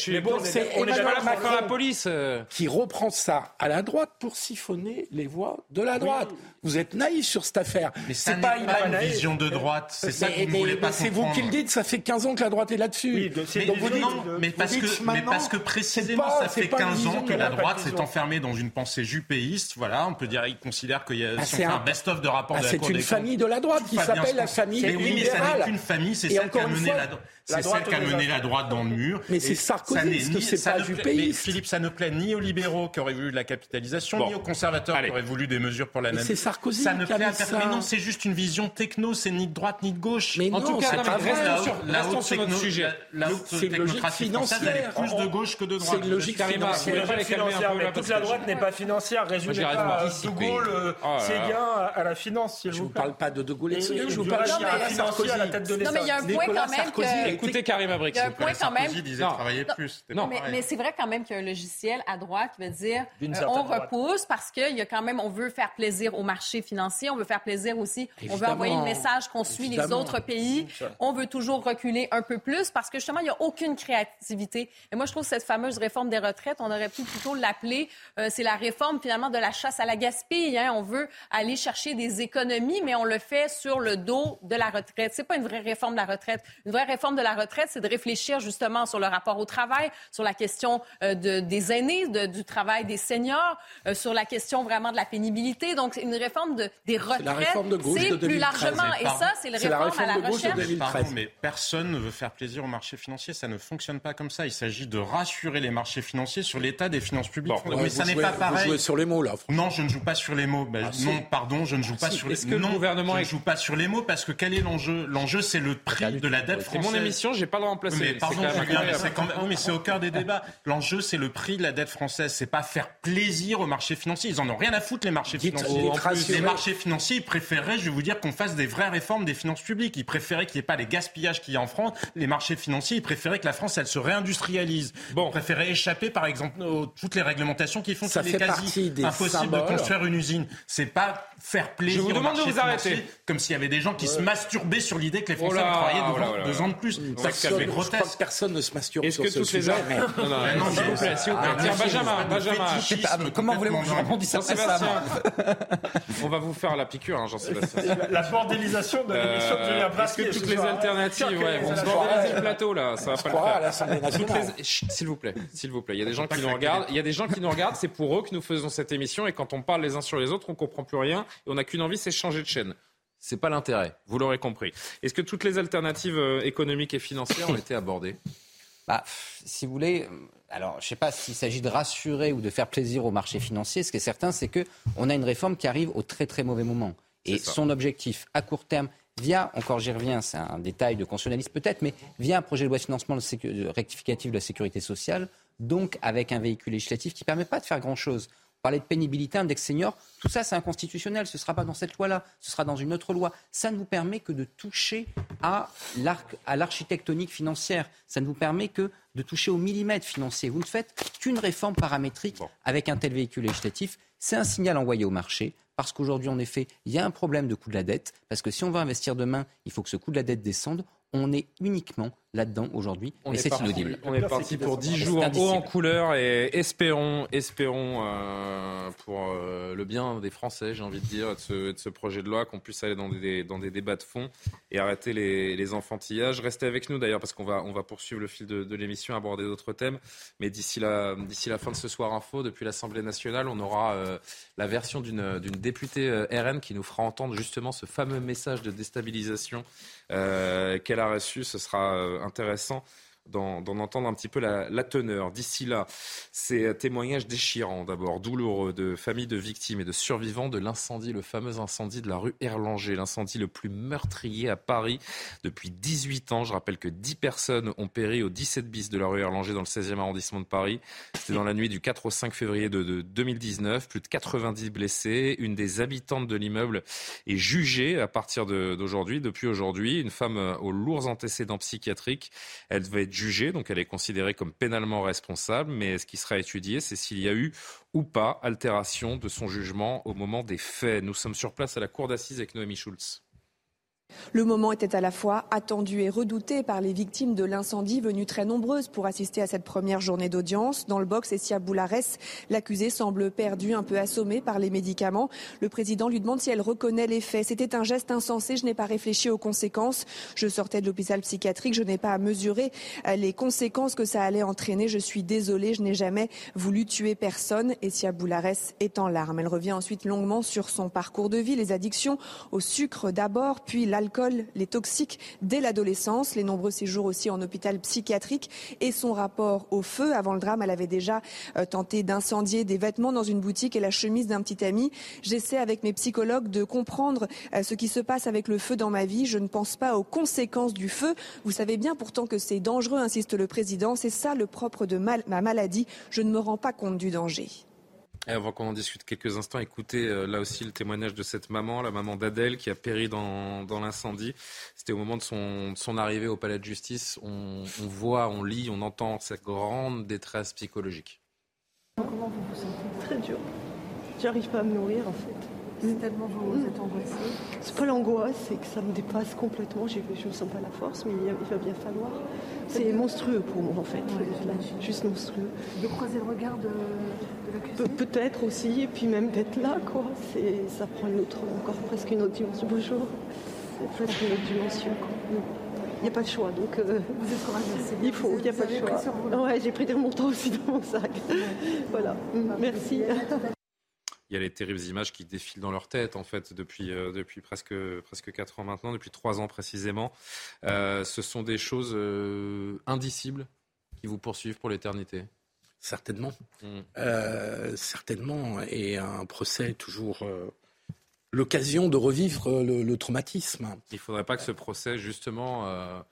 On n'est pas là pour faire la police. Qui reprend ça à la droite pour siphonner les voix de la droite. Vous êtes naïf sur cette affaire. Mais c'est pas, pas une vision de droite. C'est ça que vous voulez pas C'est vous qui le dites. Ça fait 15 ans que la droite est là-dessus. mais, Donc vous dites, mais, parce que, mais parce que précisément, ça fait 15 ans que la droite s'est enfermée dans une pensée jupéiste. Voilà, on peut dire, ils considèrent qu'il y a ah, un best-of de rapport ah, de la C'est une famille de la droite qui s'appelle la famille libérale. oui, mais ça n'est qu'une famille. C'est celle qui a mené la droite. C'est celle qui a mené la droite dans le mur. Mais c'est Sarkozy, c'est pas du pays. Philippe, ça ne plaît ni aux libéraux qui auraient voulu de la capitalisation, ni aux conservateurs qui auraient voulu des mesures pour la nation. C'est Sarkozy ça ne plaît à personne. Mais non, c'est juste une vision techno, c'est ni de droite ni de gauche. Mais en tout cas, restons sur, la haute sur notre sujet. La haute technocratie française, elle est plus de gauche que de droite. C'est une logique financière. Toute la droite n'est pas financière. Résumez pas De Gaulle, euh, oh Séguin à la finance, Je ne vous parle pas de De Gaulle et je vous parle de Sarkozy à la tête de l'État. Non, mais il y a un point quand même Écoutez Karim Abrik. Il y a un point quand même. disait travailler plus. Mais c'est vrai quand même qu'il y a un logiciel à droite qui veut dire on repousse parce qu'il y a quand même, on veut faire plaisir au marché financier, on veut faire plaisir aussi, on veut envoyer le message qu'on suit les autres pays, on veut toujours reculer un peu plus parce que justement, il n'y a aucune créativité. Et moi, je trouve que cette fameuse réforme des retraites, on aurait pu plutôt l'appeler, euh, c'est la réforme finalement de la chasse à la gaspille. Hein. On veut aller chercher des économies, mais on le fait sur le dos de la retraite. C'est pas une vraie réforme de la retraite. Une vraie réforme de la retraite, c'est de réfléchir justement sur le rapport au travail, sur la question euh, de, des aînés, du travail des seniors, euh, sur la question vraiment de la pénibilité. Donc, une réforme de, des retraites, c'est plus largement. Et ça, c'est la réforme, à la recherche. mais personne ne veut faire plaisir aux marchés financiers. Ça ne fonctionne pas comme ça. Il s'agit de rassurer les marchés financiers sur l'état des finances publiques. mais ça n'est pas pareil. Vous jouez sur les mots, là. Non, je ne joue pas sur les mots. Ben, ah, non, pardon, je ne joue ah, pas sur les mots. Non, gouvernement je ne joue pas sur les mots parce que quel est l'enjeu? L'enjeu, c'est le prix de la dette française. C'est mon émission, j'ai pas le remplacer. Mais pardon, mais c'est au cœur des débats. L'enjeu, c'est le prix de la dette française. C'est pas faire plaisir aux marchés financiers. Ils en ont rien à foutre, les marchés financiers. Les marchés financiers, ils préféreraient, je vais vous dire, qu'on fasse des vraies réformes des finances publiques. Ils préféraient qu'il n'y ait pas les gaspillages qu'il y a en France. Les marchés financiers, ils préféraient que la France, elle se réindustrialise. Bon. Ils préféraient échapper, par exemple, aux, toutes les réglementations qui font qu'il est quasi impossible de construire une usine. C'est pas faire plaisir. Je vous demande de vous arrêter. Comme s'il y avait des gens qui se masturbaient sur l'idée que les Français oh travaillaient oh deux, ans de plus. Ça, grotesque. Personne ne se masturbe sur ce sujet. Non, s'il vous plaît, s'il vous plaît. Benjamin, Benjamin. Comment voulez-vous que je après ça On va vous faire la piqûre, hein, Jean-Sébastien. La bordélisation de l'émission de Julien Est-ce que toutes les alternatives, ouais, les se bordéliser le plateau là, ça va pas le faire. S'il vous plaît, s'il vous plaît. Il y a des gens qui nous regardent. Il y a des gens qui nous regardent. C'est pour eux que nous faisons cette émission et quand on parle les uns sur les autres, on comprend plus rien et on n'a qu'une envie, c'est changer de chaîne. C'est pas l'intérêt. Vous l'aurez compris. Est-ce que toutes les alternatives euh, économiques et financières ont été abordées? Bah, si vous voulez, alors je ne sais pas s'il s'agit de rassurer ou de faire plaisir au marché financier. Ce qui est certain, c'est que on a une réforme qui arrive au très très mauvais moment. Et son objectif à court terme, via, encore j'y reviens, c'est un détail de constitutionnaliste peut-être, mais via un projet de loi de financement de rectificatif de la sécurité sociale, donc avec un véhicule législatif qui ne permet pas de faire grand-chose. Parlait de pénibilité, index senior, tout ça c'est inconstitutionnel, ce ne sera pas dans cette loi-là, ce sera dans une autre loi. Ça ne vous permet que de toucher à l'arc- à l'architectonique financière, ça ne vous permet que de toucher au millimètre financier. Vous ne faites qu'une réforme paramétrique avec un tel véhicule législatif. C'est un signal envoyé au marché, parce qu'aujourd'hui, en effet, il y a un problème de coût de la dette, parce que si on veut investir demain, il faut que ce coût de la dette descende. On est uniquement là-dedans aujourd'hui, est c'est inaudible. On est parti pour 10 C'est jours haut en couleur et espérons, espérons euh, pour euh, le bien des Français, j'ai envie de dire, de ce, de ce projet de loi, qu'on puisse aller dans des, dans des débats de fond et arrêter les, les enfantillages. Restez avec nous d'ailleurs parce qu'on va, on va poursuivre le fil de, de l'émission, aborder d'autres thèmes. Mais d'ici la, d'ici la fin de ce soir info, depuis l'Assemblée nationale, on aura euh, la version d'une, d'une députée RN qui nous fera entendre justement ce fameux message de déstabilisation qu'elle a reçu. Ce sera euh, intéressant d'en entendre un petit peu la, teneur. D'ici là, ces témoignages déchirants, d'abord douloureux, de familles de victimes et de survivants de l'incendie, le fameux incendie de la rue Erlanger, l'incendie le plus meurtrier à Paris depuis 18 ans. Je rappelle que 10 personnes ont péri au 17 bis de la rue Erlanger dans le 16e arrondissement de Paris. C'était dans la nuit du 4 au 5 février de, de 2019. Plus de 90 blessés. Une des habitantes de l'immeuble est jugée à partir d'aujourd'hui, depuis aujourd'hui. Une femme euh, aux lourds antécédents psychiatriques. Elle devait jugée, donc elle est considérée comme pénalement responsable. Mais ce qui sera étudié, c'est s'il y a eu ou pas altération de son jugement au moment des faits. Nous sommes sur place à la cour d'assises avec Noémie Schulz. Le moment était à la fois attendu et redouté par les victimes de l'incendie venues très nombreuses pour assister à cette première journée d'audience. Dans le box, Essia Boularès, l'accusée semble perdue, un peu assommée par les médicaments. Le président lui demande si elle reconnaît les faits. C'était un geste insensé, je n'ai pas réfléchi aux conséquences. Je sortais de l'hôpital psychiatrique, je n'ai pas à mesurer euh, les conséquences que ça allait entraîner. Je suis désolée, je n'ai jamais voulu tuer personne. Essia Boularès est en larmes. Elle revient ensuite longuement sur son parcours de vie, les addictions au sucre d'abord, puis l'alcool, les toxiques dès l'adolescence, les nombreux séjours aussi en hôpital psychiatrique et son rapport au feu. Avant le drame, elle avait déjà euh, tenté d'incendier des vêtements dans une boutique et la chemise d'un petit ami. J'essaie avec mes psychologues de comprendre euh, ce qui se passe avec le feu dans ma vie. Je ne pense pas aux conséquences du feu. Vous savez bien pourtant que c'est dangereux, insiste le président. C'est ça le propre de ma maladie. Je ne me rends pas compte du danger. Et avant qu'on en discute quelques instants, écoutez euh, là aussi le témoignage de cette maman, la maman d'Adèle, qui a péri dans, dans l'incendie. C'était au moment de son, son arrivée au palais de justice. On, voit, on lit, on entend cette grande détresse psychologique. Comment vous vous sentez? Très dur. J'arrive pas à me nourrir en fait. C'est tellement vous, êtes angoissée. C'est pas l'angoisse, c'est que ça me dépasse complètement. Je ne sens pas la force, mais il, va bien falloir. C'est monstrueux pour moi en fait. Juste monstrueux. De croiser le regard de, de l'accusé Pe- Peut-être aussi, et puis même d'être là, quoi. Ça prend une autre, encore presque une autre dimension. Bonjour. C'est presque une autre dimension, quoi. Il n'y a pas de choix, donc. euh, Vous êtes bien. Il faut, il n'y a Vous pas de choix. vous. Ouais, j'ai pris des montants aussi dans mon sac. voilà. Merci. Il y a les terribles images qui défilent dans leur tête, en fait, depuis, euh, depuis presque, presque 4 ans maintenant, depuis 3 ans précisément. Euh, ce sont des choses euh, indicibles qui vous poursuivent pour l'éternité. Certainement. Mm. Certainement. Et un procès est toujours l'occasion de revivre le, le traumatisme. Il ne faudrait pas que ce procès, justement,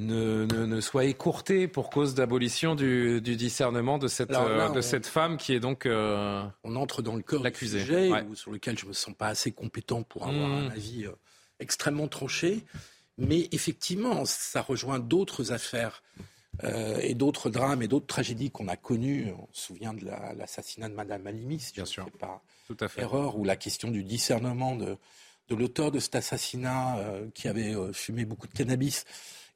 ne, ne- ne soit écourté pour cause d'abolition du, du discernement de cette, là, euh, de on- cette femme qui est donc euh, On entre dans le cœur du sujet Ouais. sur lequel je me sens pas assez compétent pour avoir Mmh. un avis euh, extrêmement tranché. Mais effectivement, ça rejoint d'autres affaires et d'autres drames et d'autres tragédies qu'on a connues. On se souvient de la- l'assassinat de Madame Halimi, si je ne fais pas Tout à fait. erreur, ou la question du discernement de, de l'auteur de cet assassinat qui avait fumé beaucoup de cannabis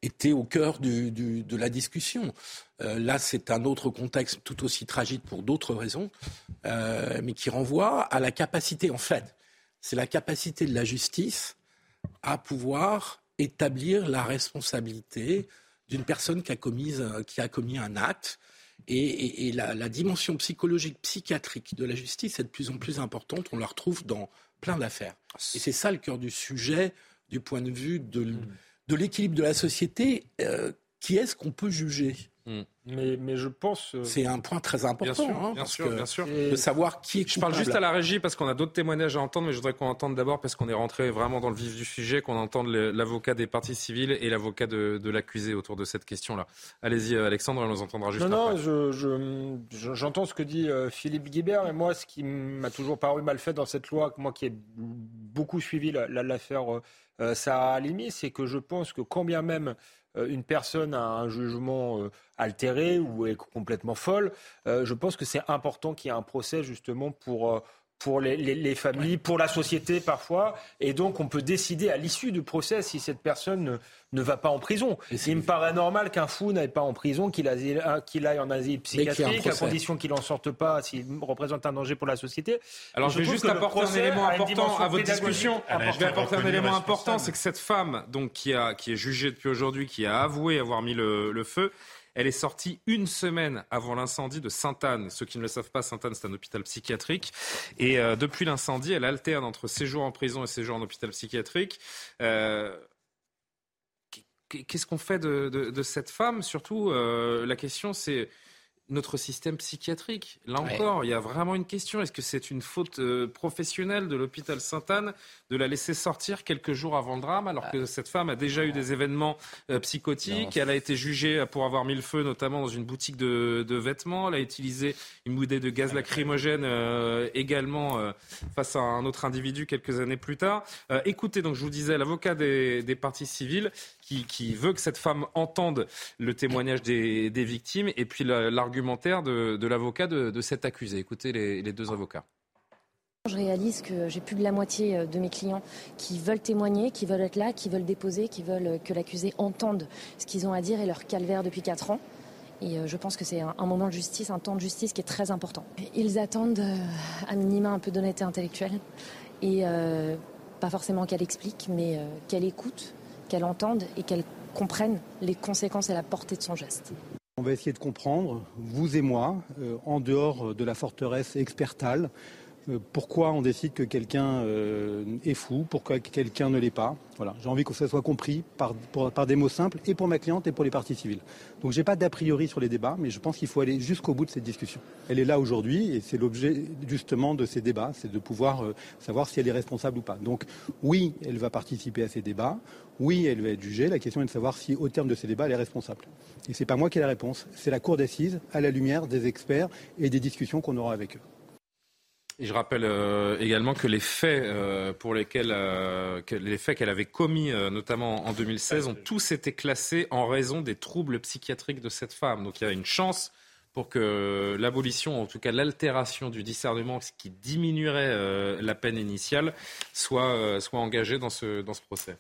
était au cœur de la discussion. Euh, là, c'est un autre contexte tout aussi tragique pour d'autres raisons, euh, mais qui renvoie à la capacité, en fait, c'est la capacité de la justice à pouvoir établir la responsabilité d'une personne qui a, qui a commis un acte. Et, la, dimension psychologique, psychiatrique de la justice est de plus en plus importante. On la retrouve dans plein d'affaires. Et c'est ça le cœur du sujet du point de vue de, de l'équilibre de la société. Euh, qui est-ce qu'on peut juger? Hmm. Mais, mais, je pense. Euh, c'est un point très important. Bien sûr, hein, bien, sûr bien, sûr, De savoir qui est Je parle juste à la régie parce qu'on a d'autres témoignages à entendre, mais je voudrais qu'on entende d'abord, parce qu'on est rentré vraiment dans le vif du sujet, qu'on entende l'avocat des parties civiles et l'avocat de, de l'accusé autour de cette question-là. Allez-y, euh, Alexandre, on nous entendra juste non, après. Non, j'entends je, ce que dit euh, Philippe Guibert, et moi, ce qui m'a toujours paru mal fait dans cette loi, moi qui ai beaucoup suivi l'affaire la, Sarah Halimi, c'est que je pense que quand bien même euh, une personne a un jugement euh, altéré ou est complètement folle, euh, je pense que c'est important qu'il y ait un procès justement pour pour les, familles, pour la société parfois. Et donc, on peut décider à l'issue du procès si cette personne ne, va pas en prison. Il me paraît normal qu'un fou n'aille pas en prison, qu'il aille, en asile psychiatrique, à condition qu'il n'en sorte pas s'il représente un danger pour la société. Alors, je, vais juste apporter un élément important à votre discussion. je vais apporter un élément important, c'est que cette femme, donc, qui, a, qui est jugée depuis aujourd'hui, qui a avoué avoir mis le feu, elle est sortie une semaine avant l'incendie de Sainte-Anne. Ceux qui ne le savent pas, Sainte-Anne, c'est un hôpital psychiatrique. Et euh, depuis l'incendie, elle alterne entre séjour en prison et séjour en hôpital psychiatrique. Euh, qu'est-ce qu'on fait de, cette femme? Surtout, euh, la question, c'est notre système psychiatrique. Là encore, il y a vraiment une question. Est-ce que c'est une faute euh, professionnelle de l'hôpital Sainte-Anne de la laisser sortir quelques jours avant le drame, alors que cette femme a déjà eu des événements euh, psychotiques? Elle a été jugée pour avoir mis le feu, notamment dans une boutique de, vêtements. Elle a utilisé une bouteille de gaz lacrymogène euh, également face à un autre individu quelques années plus tard. écoutez, donc je vous disais, l'avocat des, des parties civiles qui, veut que cette femme entende le témoignage des, victimes et puis l'argumentaire de, l'avocat de, cet accusé. Écoutez les, deux avocats. Je réalise que j'ai plus de la moitié euh, de mes clients qui veulent témoigner, qui veulent être là, qui veulent déposer, qui veulent que l'accusé entende ce qu'ils ont à dire et leur calvaire depuis 4 ans. Et euh, je pense que c'est un, moment de justice, un temps de justice qui est très important. Ils attendent euh, à minima un peu d'honnêteté intellectuelle et pas forcément qu'elle explique, mais qu'elle écoute qu'elle entende et qu'elle comprenne les conséquences et la portée de son geste. On va essayer de comprendre, vous et moi, euh, en dehors de la forteresse expertale, pourquoi on décide que quelqu'un euh, est fou, pourquoi quelqu'un ne l'est pas. Voilà, j'ai envie que ça soit compris par, par, des mots simples et pour ma cliente et pour les parties civiles. Donc j'ai pas d'a priori sur les débats, mais je pense qu'il faut aller jusqu'au bout de cette discussion. Elle est là aujourd'hui et c'est l'objet justement de ces débats, c'est de pouvoir euh, savoir si elle est responsable ou pas. Donc oui, elle va participer à ces débats, oui, elle va être jugée. La question est de savoir si au terme de ces débats, elle est responsable. Et c'est pas moi qui ai la réponse, c'est la cour d'assises à la lumière des experts et des discussions qu'on aura avec eux. Je rappelle euh, également que les faits euh, pour lesquels euh, les faits qu'elle avait commis, notamment en 2016, ont tous été classés en raison des troubles psychiatriques de cette femme. Donc il y a une chance pour que l'abolition, en tout cas l'altération du discernement, ce qui diminuerait la peine initiale, soit, soit engagée dans ce, dans ce procès.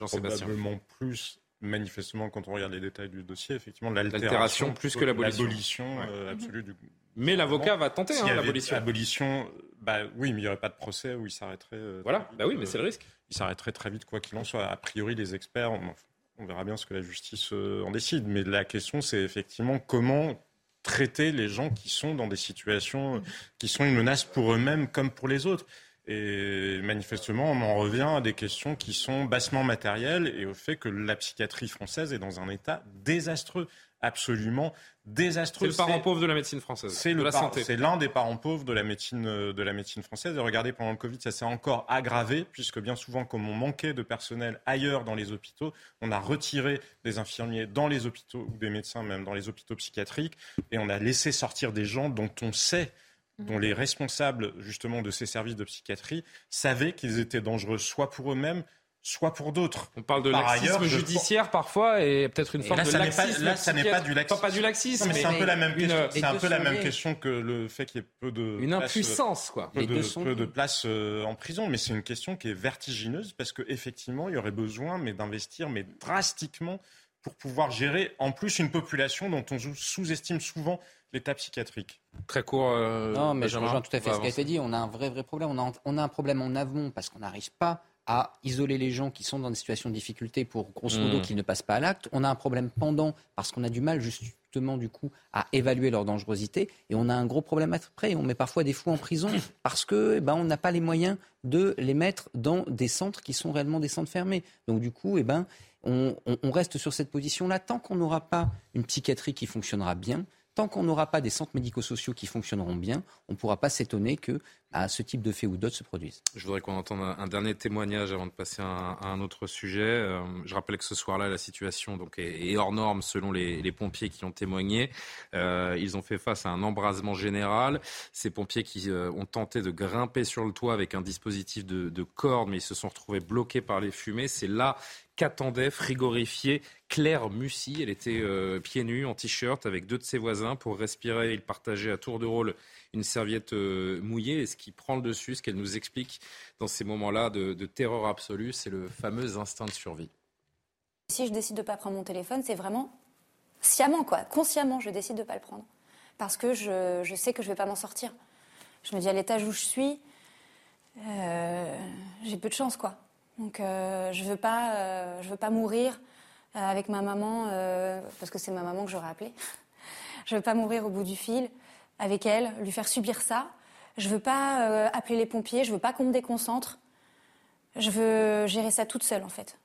Jean-Sébastien. Probablement plus manifestement, quand on regarde les détails du dossier, effectivement, l'altération plus que l'abolition. L'abolition absolue du, mais l'avocat va tenter hein, l'abolition. Abolition, bah oui, mais il n'y aurait pas de procès où il s'arrêterait. Euh, voilà, bah oui, mais c'est le risque. Il s'arrêterait très vite, quoi qu'il en soit. A priori, les experts, on, verra bien ce que la justice euh, en décide. Mais la question, c'est effectivement comment traiter les gens qui sont dans des situations qui sont une menace pour eux-mêmes comme pour les autres. Et manifestement, on en revient à des questions qui sont bassement matérielles et au fait que la psychiatrie française est dans un état désastreux absolument désastreux. C'est le parent pauvre de la médecine française. C'est la santé. C'est l'un des parents pauvres de la médecine de la médecine française. Et regardez, pendant le Covid, ça s'est encore aggravé puisque bien souvent, comme on manquait de personnel ailleurs dans les hôpitaux, on a retiré des infirmiers dans les hôpitaux ou des médecins même dans les hôpitaux psychiatriques et on a laissé sortir des gens dont on sait dont les responsables justement de ces services de psychiatrie savaient qu'ils étaient dangereux soit pour eux-mêmes, soit pour d'autres. On parle de Par laxisme ailleurs, je- judiciaire parfois et peut-être une Et forme là, de n'est pas- laxisme. là, ça n'est pas du laxisme. Pas, pas du laxisme, Non, mais c'est un peu la même une- question. C'est un les peu deux la sont même liés. question que le fait qu'il y ait peu de Une place, impuissance, quoi. peu Les de, deux sont peu de liés. place euh, en prison. Mais c'est une question qui est vertigineuse parce qu'effectivement, il y aurait besoin, mais d'investir, mais drastiquement, pour pouvoir gérer en plus une population dont on sous- sous-estime souvent l'état psychiatrique. Très court. euh, Non, mais je rejoins tout à fait ce qui a été dit. On a un vrai, vrai problème. On a, on a un problème en amont parce qu'on n'arrive pas à isoler les gens qui sont dans des situations de difficulté pour, grosso modo, Mm. qu'ils ne passent pas à l'acte. On a un problème pendant parce qu'on a du mal, justement, du coup, à évaluer leur dangerosité. Et on a un gros problème après. On met parfois des fous en prison parce que, eh ben, on n'a pas les moyens de les mettre dans des centres qui sont réellement des centres fermés. Donc, du coup, eh ben, on, reste sur cette position-là tant qu'on n'aura pas une psychiatrie qui fonctionnera bien. Tant qu'on n'aura pas des centres médico-sociaux qui fonctionneront bien, on ne pourra pas s'étonner que bah, ce type de faits ou d'autres se produisent. Je voudrais qu'on entende un, dernier témoignage avant de passer à un, autre sujet. Euh, je rappelle que ce soir-là, la situation est, hors norme selon les, pompiers qui ont témoigné. Euh, ils ont fait face à un embrasement général. Ces pompiers qui euh, ont tenté de grimper sur le toit avec un dispositif de corde, mais ils se sont retrouvés bloqués par les fumées. C'est là qu'attendait frigorifiée Claire Mussy. Elle était euh, pieds nus, en t-shirt, avec deux de ses voisins. Pour respirer, ils partageaient à tour de rôle une serviette euh, mouillée. Et ce qui prend le dessus, ce qu'elle nous explique dans ces moments-là de, terreur absolue, c'est le fameux instinct de survie. Si je décide de ne pas prendre mon téléphone, c'est vraiment sciemment, quoi. Consciemment, je décide de ne pas le prendre. Parce que je, je sais que je ne vais pas m'en sortir. Je me dis, à l'étage où je suis, euh, j'ai peu de chance, quoi. Donc, euh, je veux, pas, euh, veux pas mourir euh, avec ma maman, parce que c'est ma maman que j'aurais appelée. je ne veux pas mourir au bout du fil avec elle, lui faire subir ça. Je ne veux pas appeler les pompiers, je ne veux pas qu'on me déconcentre. Je veux gérer ça toute seule, en fait.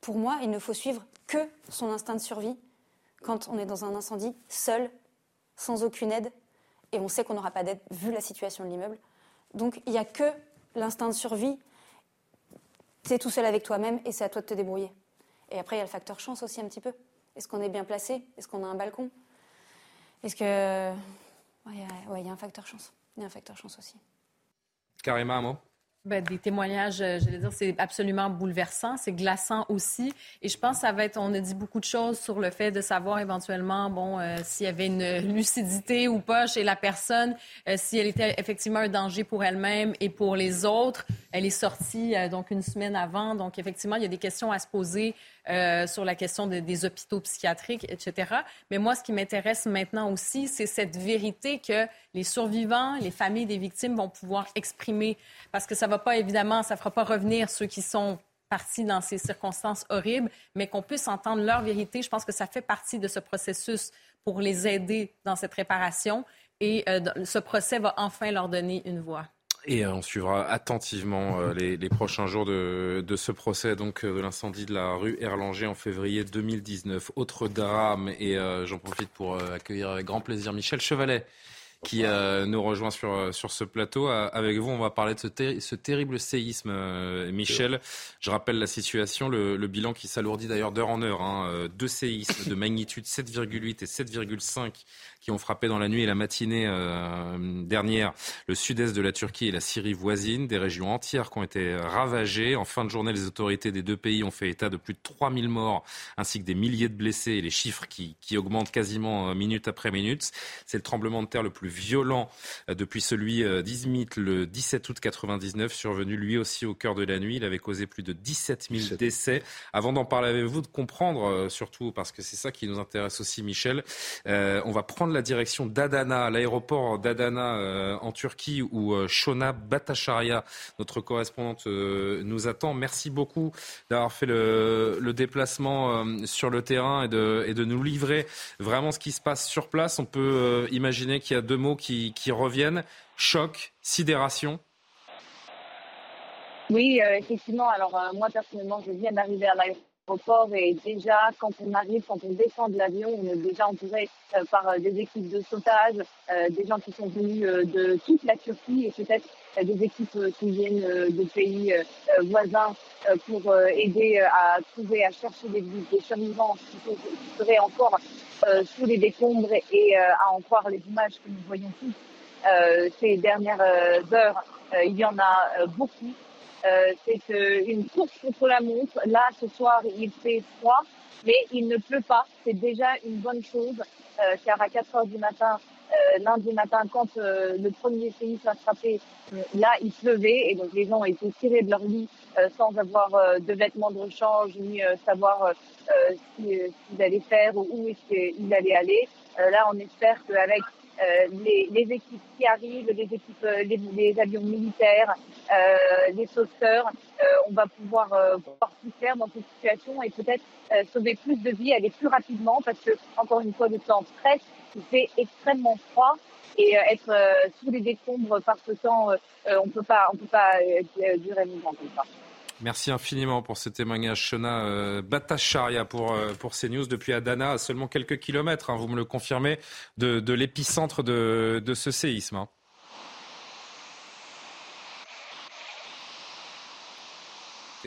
Pour moi, il ne faut suivre que son instinct de survie quand on est dans un incendie, seul, sans aucune aide, et on sait qu'on n'aura pas d'aide vu la situation de l'immeuble. Donc il n'y a que l'instinct de survie. Tu es tout seul avec toi-même et c'est à toi de te débrouiller. Et après, il y a le facteur chance aussi un petit peu. Est-ce qu'on est bien placé? Est-ce qu'on a un balcon? Est-ce que... Ouais, il y a- un facteur chance. Il y a un facteur chance aussi. Un mot? Ben, des témoignages, euh, j'allais dire, c'est absolument bouleversant, c'est glaçant aussi. Et je pense que ça va être, on a dit beaucoup de choses sur le fait de savoir éventuellement, bon, euh, s'il y avait une lucidité ou pas chez la personne, euh, si elle était effectivement un danger pour elle-même et pour les autres. Elle est sortie donc une semaine avant, donc effectivement, il y a des questions à se poser sur la question de- des hôpitaux psychiatriques, etc. Mais moi, ce qui m'intéresse maintenant aussi, c'est cette vérité que les survivants, les familles des victimes vont pouvoir exprimer. Parce que ça va pas, évidemment, ça fera pas revenir ceux qui sont partis dans ces circonstances horribles, mais qu'on puisse entendre leur vérité. Je pense que ça fait partie de ce processus pour les aider dans cette réparation. Et euh, ce procès va enfin leur donner une voix. Et euh, on suivra attentivement euh, les, prochains jours de, ce procès donc de l'incendie de la rue Erlanger en février 2019. Autre drame et j'en profite pour accueillir avec grand plaisir Michel Chevalet qui euh, nous rejoint sur, euh, sur ce plateau. Euh, Avec vous, on va parler de ce, terri- ce terrible séisme. euh, Michel, je rappelle la situation, le, le bilan qui s'alourdit d'ailleurs d'heure en heure. Hein, euh, deux séismes de magnitude 7,8 et 7,5 qui ont frappé dans la nuit et la matinée euh, dernière le sud-est de la Turquie et la Syrie voisine, des régions entières qui ont été ravagées. En fin de journée, les autorités des deux pays ont fait état de plus de 3000 morts ainsi que des milliers de blessés et les chiffres qui, qui augmentent quasiment minute après minute. C'est le tremblement de terre le plus violent euh, depuis celui euh, d'Izmit le 17 août 99, survenu lui aussi au cœur de la nuit. Il avait causé plus de 17 000 décès. Avant d'en parler avec vous, de comprendre euh, surtout, parce que c'est ça qui nous intéresse aussi, Michel, euh, on va prendre la direction d'Adana, l'aéroport d'Adana euh, en Turquie, où euh, Shona Batacharia, notre correspondante, nous attend. Merci beaucoup d'avoir fait le, le déplacement sur le terrain et de, et de nous livrer vraiment ce qui se passe sur place. On peut imaginer qu'il y a deux mots qui, reviennent choc, sidération. Oui, euh, effectivement. Alors euh, moi personnellement, je viens d'arriver à l'aéroport et déjà quand on arrive, quand on descend de l'avion, on est déjà entouré euh, par euh, des équipes de sauvetage, euh, des gens qui sont venus de toute la Turquie et peut-être des équipes qui viennent de pays voisins pour aider à trouver, à chercher des, des survivants qui, seraient encore sous les décombres et à en croire les images que nous voyons tous ces dernières heures. Il y en a beaucoup. Euh, c'est euh, une course contre la montre. Là, ce soir, il fait froid, mais il ne pleut pas. C'est déjà une bonne chose, euh, car à 4 heures du matin, lundi matin, quand le premier séisme a frappé, là, il pleuvait et donc les gens été tirés de leur lit sans avoir de vêtements de rechange ni savoir ce qu'ils allaient faire ou où qu'ils allaient aller. là, on espère qu'avec euh, les, les, équipes qui arrivent, les équipes, euh, les, les avions militaires, euh, les sauveteurs, euh, on va pouvoir, pouvoir tout faire dans cette situation et peut-être sauver plus de vies, aller plus rapidement parce que encore une fois le temps stress, il fait extrêmement froid et être sous les décombres par ce temps, on peut pas, on peut pas durer longtemps comme ça. Merci infiniment pour ce témoignage, Shona euh, Batacharia pour, euh, pour CNews depuis Adana, à seulement quelques kilomètres, hein, vous me le confirmez, de, de l'épicentre de, de ce séisme. Hein.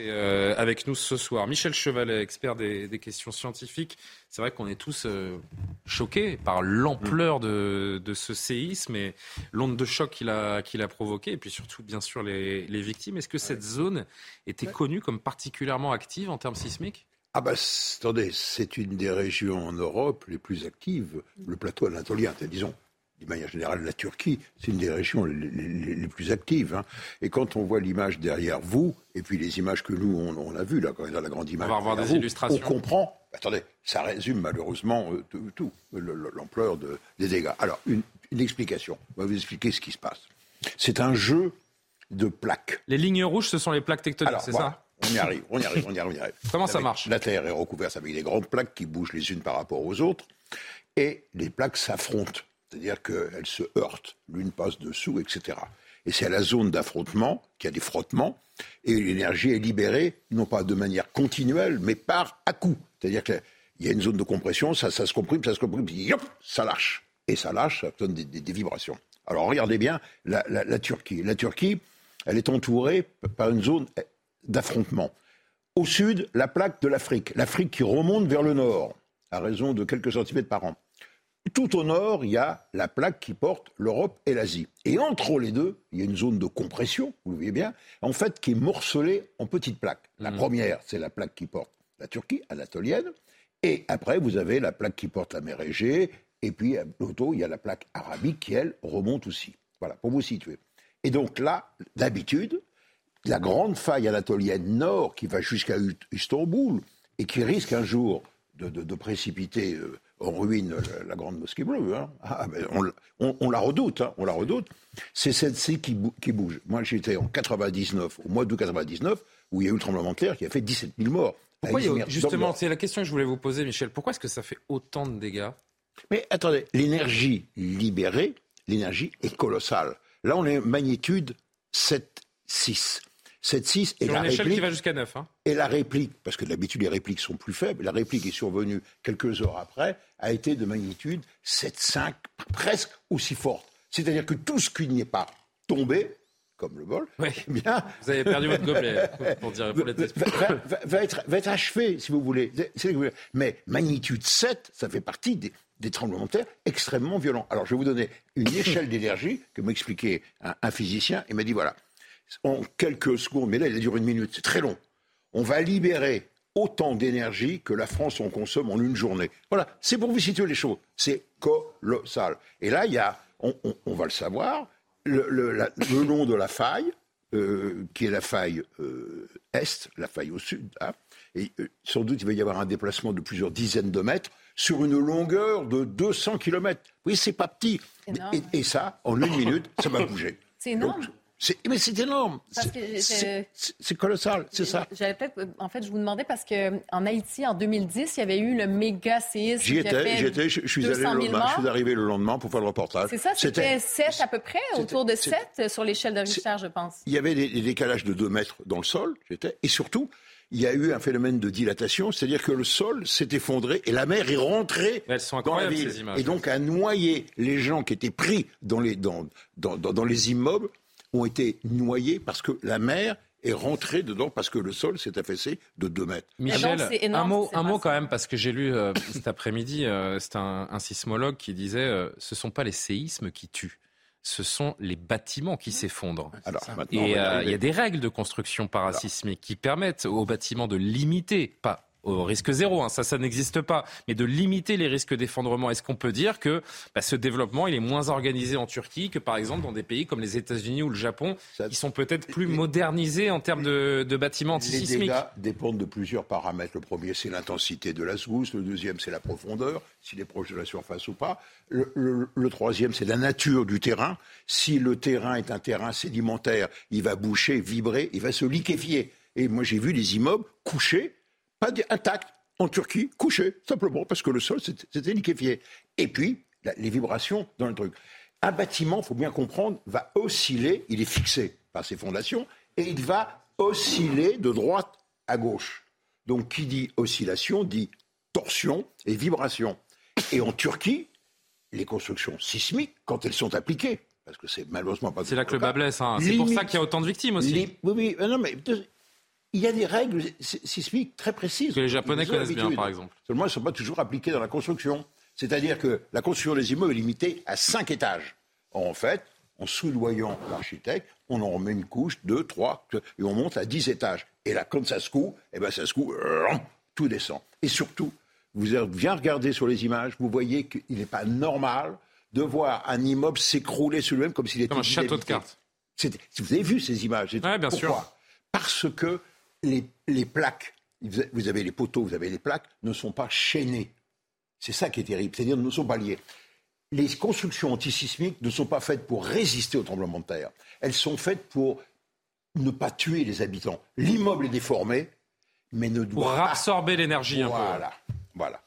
Euh, avec nous ce soir. Michel Chevalet, expert des, questions scientifiques. C'est vrai qu'on est tous euh, choqués par l'ampleur de, ce séisme et l'onde de choc qu'il a, qu'il a provoqué, et puis surtout, bien sûr, les, victimes. Est-ce que cette zone était connue comme particulièrement active en termes sismiques? Ah bah attendez, c'est une des régions en Europe les plus actives, le plateau anatolien, disons de manière générale, la Turquie, c'est une des régions les, plus actives. Hein. Et quand on voit l'image derrière vous, et puis les images que nous, on, a vues, là, quand on a la grande image, on va revoir des illustrations. On comprend, attendez, ça résume malheureusement euh, tout, l'ampleur des dégâts. Alors, une, explication, on va vous expliquer ce qui se passe. C'est un jeu de plaques. Les lignes rouges, ce sont les plaques tectoniques, c'est ça? On y arrive, on y arrive, on y arrive, Comment ça marche? La Terre est recouverte avec des grandes plaques qui bougent les unes par rapport aux autres, et les plaques s'affrontent. C'est-à-dire qu'elles se heurtent, l'une passe dessous, etc. Et c'est à la zone d'affrontement qu'il y a des frottements, et l'énergie est libérée, non pas de manière continuelle, mais par à coup. C'est-à-dire qu'il y a une zone de compression, ça, se comprime, ça se comprime, puis ça lâche. Et ça lâche, ça donne des, vibrations. Alors regardez bien la, la, Turquie. La Turquie, elle est entourée par une zone d'affrontement. Au sud, la plaque de l'Afrique. L'Afrique qui remonte vers le nord, à raison de quelques centimètres par an. Tout au nord, il y a la plaque qui porte l'Europe et l'Asie. Et entre les deux, il y a une zone de compression, vous le voyez bien, en fait, qui est morcelée en petites plaques. La mmh. première, c'est la plaque qui porte la Turquie, anatolienne. Et après, vous avez la plaque qui porte la mer Égée. Et puis, à l'auto, il y a la plaque arabique qui, elle, remonte aussi. Voilà, pour vous situer. Et donc là, d'habitude, la grande faille anatolienne nord qui va jusqu'à Istanbul et qui risque un jour de, précipiter euh, on ruine la, grande mosquée bleue. Hein. Ah, on, la redoute, hein, on la redoute. C'est celle-ci qui, bouge. Moi, j'étais en 99, au mois d'août 99, où il y a eu le tremblement de terre qui a fait 17 000 morts. justement, c'est la question que je voulais vous poser, Michel. Pourquoi est-ce que ça fait autant de dégâts? Mais attendez, l'énergie libérée, l'énergie est colossale. Là, on est magnitude 7, 6. 7-6. Et la réplique, qui va jusqu'à 9. Hein. Et la réplique, parce que d'habitude les répliques sont plus faibles, la réplique est survenue quelques heures après, a été de magnitude 7-5, presque aussi forte. C'est-à-dire que tout ce qui n'y est pas tombé, comme le bol, oui. Eh bien, vous avez perdu votre gobelet, pour dire, pour va, va, être, va être achevé, si vous voulez. Mais magnitude 7, ça fait partie des, des tremblements de terre extrêmement violents. Alors, je vais vous donner une échelle d'énergie que m'expliquait un, un physicien. Il m'a dit voilà, en quelques secondes, mais là, il a duré une minute, c'est très long. On va libérer autant d'énergie que la France en consomme en une journée. Voilà, c'est pour vous situer les choses. C'est colossal. Et là, il y a, on, va le savoir, le, long de la faille, euh, qui est la faille euh, est, la faille au sud, hein, et euh, sans doute il va y avoir un déplacement de plusieurs dizaines de mètres sur une longueur de 200 km. Oui, c'est pas petit. Et, ça, en une minute, ça va bouger. C'est énorme mais c'est énorme. C'est colossal, c'est ça. J'allais peut-être, en fait, je vous demandais parce qu'en Haïti, en 2010, il y avait eu le méga séisme. J'y étais, j'y étais, je, suis allé le lendemain, je suis arrivé le lendemain pour faire le reportage. C'est ça, c'était 7 à peu près, autour de 7 sur l'échelle de Richter, je pense. Il y avait des, décalages de 2 mètres dans le sol, j'étais, et surtout, il y a eu un phénomène de dilatation, c'est-à-dire que le sol s'est effondré et la mer est rentrée dans la ville. et donc a noyé les gens qui étaient pris dans les, dans, dans, dans les immeubles ont été noyés parce que la mer est rentrée dedans parce que le sol s'est affaissé de 2 mètres. Michel, un mot, un mot quand même, parce que j'ai lu euh, cet après-midi, euh, c'est un, sismologue qui disait euh, ce ne sont pas les séismes qui tuent. ce sont les bâtiments qui s'effondrent. Alors, on Et euh, il y a des règles de construction parasismique qui permettent aux bâtiments de limiter, pas au risque zéro, hein, ça, ça n'existe pas, mais de limiter les risques d'effondrement. Est-ce qu'on peut dire que bah, ce développement, il est moins organisé en Turquie que par exemple dans des pays comme les États-Unis ou le Japon, qui sont peut-être plus modernisés en termes de, de bâtiments Les antisismiques? dégâts dépendent de plusieurs paramètres. Le premier, c'est l'intensité de la secousse. Le deuxième, c'est la profondeur, s'il est proche de la surface ou pas. Le, le- le troisième, c'est la nature du terrain. Si le terrain est un terrain sédimentaire, il va boucher, vibrer, il va se liquéfier. Et moi, j'ai vu des immeubles couchés, intacts, en Turquie, couchés, simplement parce que le sol s'était liquéfié. Et puis, la- les vibrations dans le truc. Un bâtiment, il faut bien comprendre, va osciller, il est fixé par ses fondations, et il va osciller de droite à gauche. Donc qui dit oscillation dit torsion et vibration. Et en Turquie, les constructions sismiques, quand elles sont appliquées, parce que c'est malheureusement pas C'est là que le bas blesse. hein. C'est pour ça qu'il y a autant de victimes aussi. Oui, oui, euh, non, mais il y a des règles si- sismiques très précises. Que les Japonais connaissent bien, par exemple. Seulement, elles ne sont pas toujours appliquées dans la construction. C'est-à-dire que la construction des immeubles est limitée à 5 étages. En fait, en soudoyant l'architecte, on en remet une couche, deux, trois, et on monte à 10 étages. Et là, quand ça secoue, eh ben, ça secoue, tout descend. Et surtout, vous avez bien regardé sur les images, vous voyez qu'il n'est pas normal de voir un immeuble s'écrouler sur lui-même comme s'il était Comme un château de cartes. Vous avez vu ces images Ouais, bien Pourquoi? Sûr. Parce que les, les plaques, vous avez les poteaux, vous avez les plaques, ne sont pas chaînées. C'est ça qui est terrible, c'est-à-dire ne sont pas liées. Les constructions antisismiques ne sont pas faites pour résister au tremblement de terre. Elles sont faites pour ne pas tuer les habitants. L'immeuble est déformé, mais ne Pour doit pas... absorber l'énergie un peu. Voilà, voilà.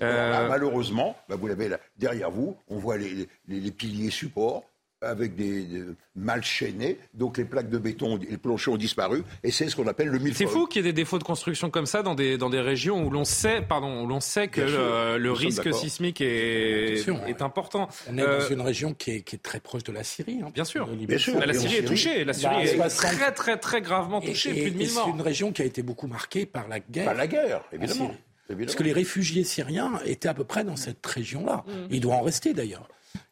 Euh, malheureusement, bah, vous l'avez derrière vous, on voit les, les- les piliers supports avec des, des- mal chaînés, donc les plaques de béton, les planchers ont disparu, et c'est ce qu'on appelle le millefeuille. C'est fou qu'il y ait des défauts de construction comme ça dans des, dans des régions où l'on sait, pardon, où l'on sait que euh, le risque sismique est, important. On est Euh, dans une région qui est, qui est très proche de la Syrie. hein, Bien sûr. Bien la Et Syrie est touchée. La Syrie a est 60 très, très, très gravement Et- touchée. et- plus de et 1000 c'est une région qui a été beaucoup marquée par la guerre. Par la guerre, en évidemment. Parce que les réfugiés syriens étaient à peu près dans cette région-là. Mm. Il doit en rester d'ailleurs.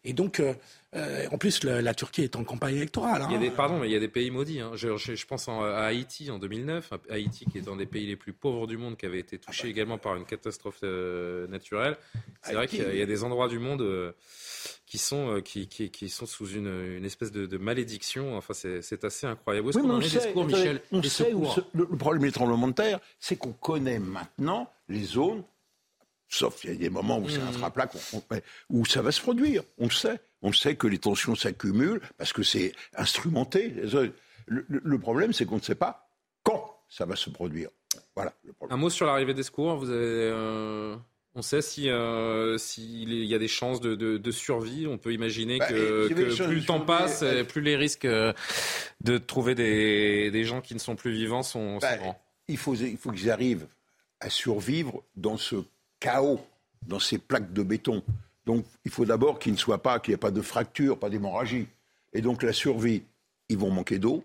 Et donc, euh, euh, en plus, le- la Turquie est en campagne électorale. Il y a hein. des, pardon, mais il y a des pays maudits. hein. Je, je- je pense en- à Haïti en 2009. Haïti, qui est un des pays les plus pauvres du monde, qui avait été touché également par une catastrophe euh, naturelle. C'est vrai qu'il y, a- y des endroits du monde euh, qui, sont, euh, qui, qui, qui sont sous une, une espèce de, de malédiction. Enfin, c'est assez incroyable. Où est-ce Oui, qu'on mais en on est des secours, Michel? on sait où secours. se- le, le problème des tremblements de terre, c'est qu'on connaît maintenant les zones, sauf il y a des moments où c'est un on- où ça va se produire. On le sait. On le sait que les tensions s'accumulent parce que c'est instrumenté. Le, problème, c'est qu'on ne sait pas quand ça va se produire. Voilà le problème. Un mot sur l'arrivée des secours. Vous avez, euh, on sait si euh, s'il y a des chances de, de- de survie. On peut imaginer Bah, que, plus le temps survie, passe, euh, plus les risques euh, de trouver des, des gens qui ne sont plus vivants sont, sont Bah, grands. il faut, il faut qu'ils arrivent à survivre dans ce chaos, dans ces plaques de béton. Donc, il faut d'abord qu'il ne soit pas, qu'il n'y ait pas de fracture, pas d'hémorragie. Et donc, la survie, ils vont manquer d'eau,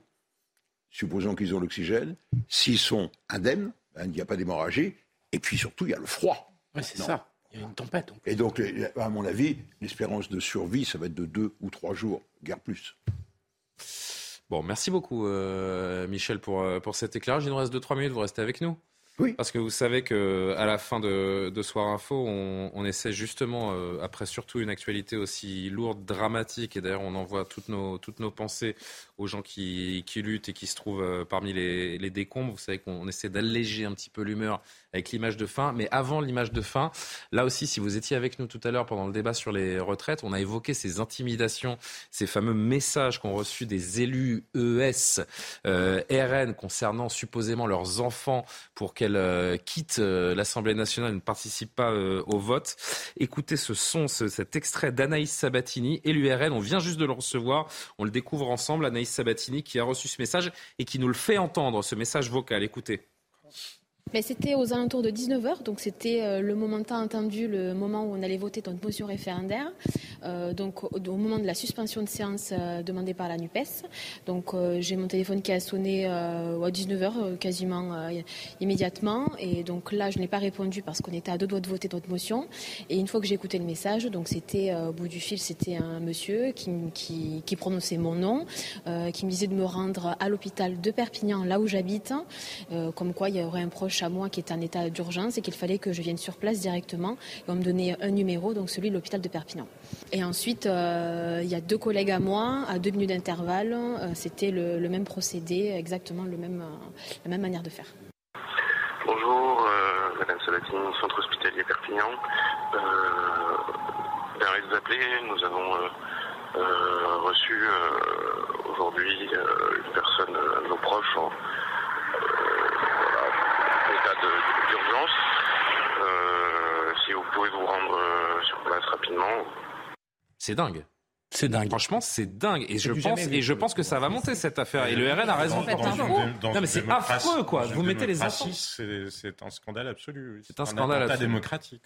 supposons qu'ils ont l'oxygène. S'ils sont indemnes, hein, il n'y a pas d'hémorragie. Et puis surtout, il y a le froid. Ouais, c'est ça. Il y a une tempête. Et donc, à mon avis, l'espérance de survie, ça va être de deux ou trois jours, guère plus. Bon, merci beaucoup, euh, Michel, pour, euh, pour cet éclairage. Il nous reste 2-3 minutes, vous restez avec nous Oui. Parce que vous savez que à la fin de, de Soir Info, on, essaie justement, euh, après surtout une actualité aussi lourde, dramatique, et d'ailleurs on envoie toutes nos, toutes nos pensées aux gens qui, qui luttent et qui se trouvent euh, parmi les, les décombres. Vous savez qu'on essaie d'alléger un petit peu l'humeur avec l'image de fin. Mais avant l'image de fin, là aussi, si vous étiez avec nous tout à l'heure pendant le débat sur les retraites, on a évoqué ces intimidations, ces fameux messages qu'ont reçus des élus ES, euh, RN concernant supposément leurs enfants pour qu'elles euh, quittent euh, l'Assemblée nationale et ne participent pas euh, au vote. Écoutez ce son, ce- cet extrait d'Anaïs Sabatini, élue RN. On vient juste de le recevoir. On le découvre ensemble. Anaïs Sabatini qui a reçu ce message et qui nous le fait entendre, ce message vocal. Écoutez. Mais c'était aux alentours de 19h, donc c'était euh, le moment tant attendu, le moment où on allait voter notre motion référendaire. donc au, moment de la suspension de séance demandée par la NUPES. Donc j'ai mon téléphone qui a sonné à 19h quasiment immédiatement. Et donc là, je n'ai pas répondu parce qu'on était à deux doigts de voter notre motion. Et une fois que j'ai écouté le message, donc c'était au bout du fil, c'était un monsieur qui, qui, qui prononçait mon nom, qui me disait de me rendre à l'hôpital de Perpignan, là où j'habite, comme quoi il y aurait un proche à moi qui est en état d'urgence et qu'il fallait que je vienne sur place directement. Et on me donnait un numéro, donc celui de l'hôpital de Perpignan. Et ensuite, euh, il y a deux collègues à moi, à deux minutes d'intervalle. Euh, c'était le, même procédé, exactement le même, euh, la même manière de faire. Bonjour, Madame Sabatine, centre hospitalier Perpignan. Merci de vous appeler. Nous avons reçu aujourd'hui une personne, nos proches, en, d'urgence. Euh, si vous pouvez vous rendre euh, sur place rapidement. C'est dingue. C'est dingue. Franchement, c'est dingue. Et je pense, et je pense que ça va monter cette affaire. Et le RN a raison. non, mais c'est affreux, quoi. Vous mettez les enfants. C'est un scandale absolu. C'est un, scandale absolu. démocratique.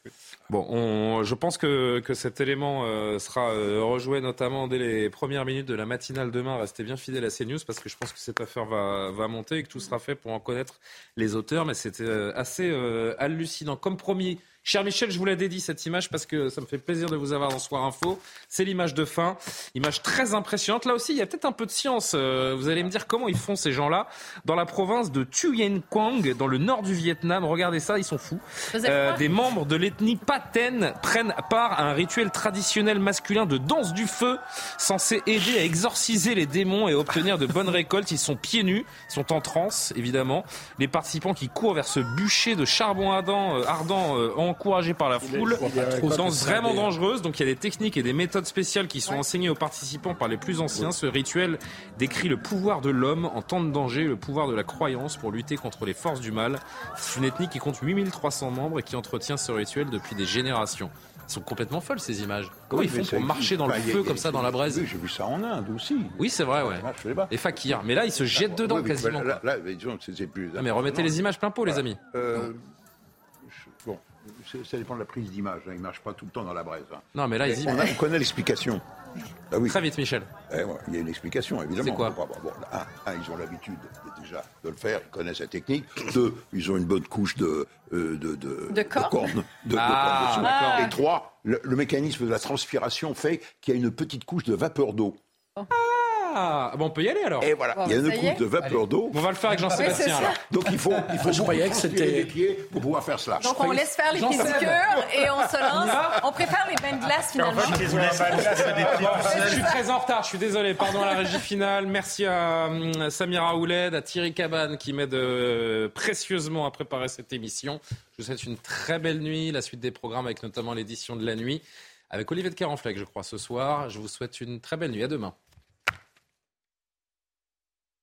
Bon, on, je pense que, que cet élément euh, sera euh, rejoué notamment dès les premières minutes de la matinale demain. Restez bien fidèles à CNews parce que je pense que cette affaire va, va monter et que tout sera fait pour en connaître les auteurs. Mais c'était euh, assez hallucinant. Comme promis, Cher Michel, je vous la dédie cette image parce que ça me fait plaisir de vous avoir dans Soir Info. C'est l'image de fin, image très impressionnante. Là aussi, il y a peut-être un peu de science. Euh, vous allez me dire comment ils font ces gens-là dans la province de Thuyen Quang, dans le nord du Vietnam. Regardez ça, ils sont fous. Euh, des membres de l'ethnie Paten prennent part à un rituel traditionnel masculin de danse du feu, censé aider à exorciser les démons et obtenir de bonnes récoltes. Ils sont pieds nus, ils sont en transe, évidemment. Les participants qui courent vers ce bûcher de charbon ardent, euh, ardent encouragé par la foule, danse vraiment dangereuse. Donc il y a des techniques et des méthodes spéciales qui sont enseignées aux participants par les plus anciens. Ce rituel décrit le pouvoir de l'homme en temps de danger, le pouvoir de la croyance pour lutter contre les forces du mal. C'est une ethnie qui compte 8300 membres et qui entretient ce rituel depuis des générations. Ils sont complètement folles ces images. Comment ils font pour marcher dans le feu comme ça dans la braise Oui, j'ai vu ça en Inde aussi. Oui, c'est vrai, ouais. Les fakirs. Mais là, ils se jettent dedans quasiment. Là, là, disons, c'est plus. Ah, mais remettez les images plein pot, les amis. Euh, ça dépend de la prise d'image. Hein. Il ne marche pas tout le temps dans la braise. Hein. Non, mais là, ils on, on connaît l'explication. Ah oui. Très vite, Michel. Eh, il y a une explication, évidemment. C'est quoi bon, un, ils ont l'habitude déjà de le faire, ils connaissent la technique. Deux, ils ont une bonne couche de, euh, de, de, de, cornes. De, ah, cornes Et trois, le, le, mécanisme de la transpiration fait qu'il y a une petite couche de vapeur d'eau. Oh. Ah, bon, on peut y aller alors. Et voilà, il y a une coupe de vapeur d'eau. On va le faire avec Jean-Sébastien. Donc il faut, il faut je croyais que c'était les pieds pour pouvoir faire cela. Donc on laisse faire les pédicures et on se lance. On préfère les bains de glace finalement. je suis très en retard, je suis désolé. Pardon à la régie finale. Merci à euh, Samira Ouled, à Thierry Cabane qui m'aide euh, précieusement à préparer cette émission. Je vous souhaite une très belle nuit, la suite des programmes avec notamment l'édition de la nuit avec Olivier de Carenfleck, je crois, ce soir. Je vous souhaite une très belle nuit. À demain.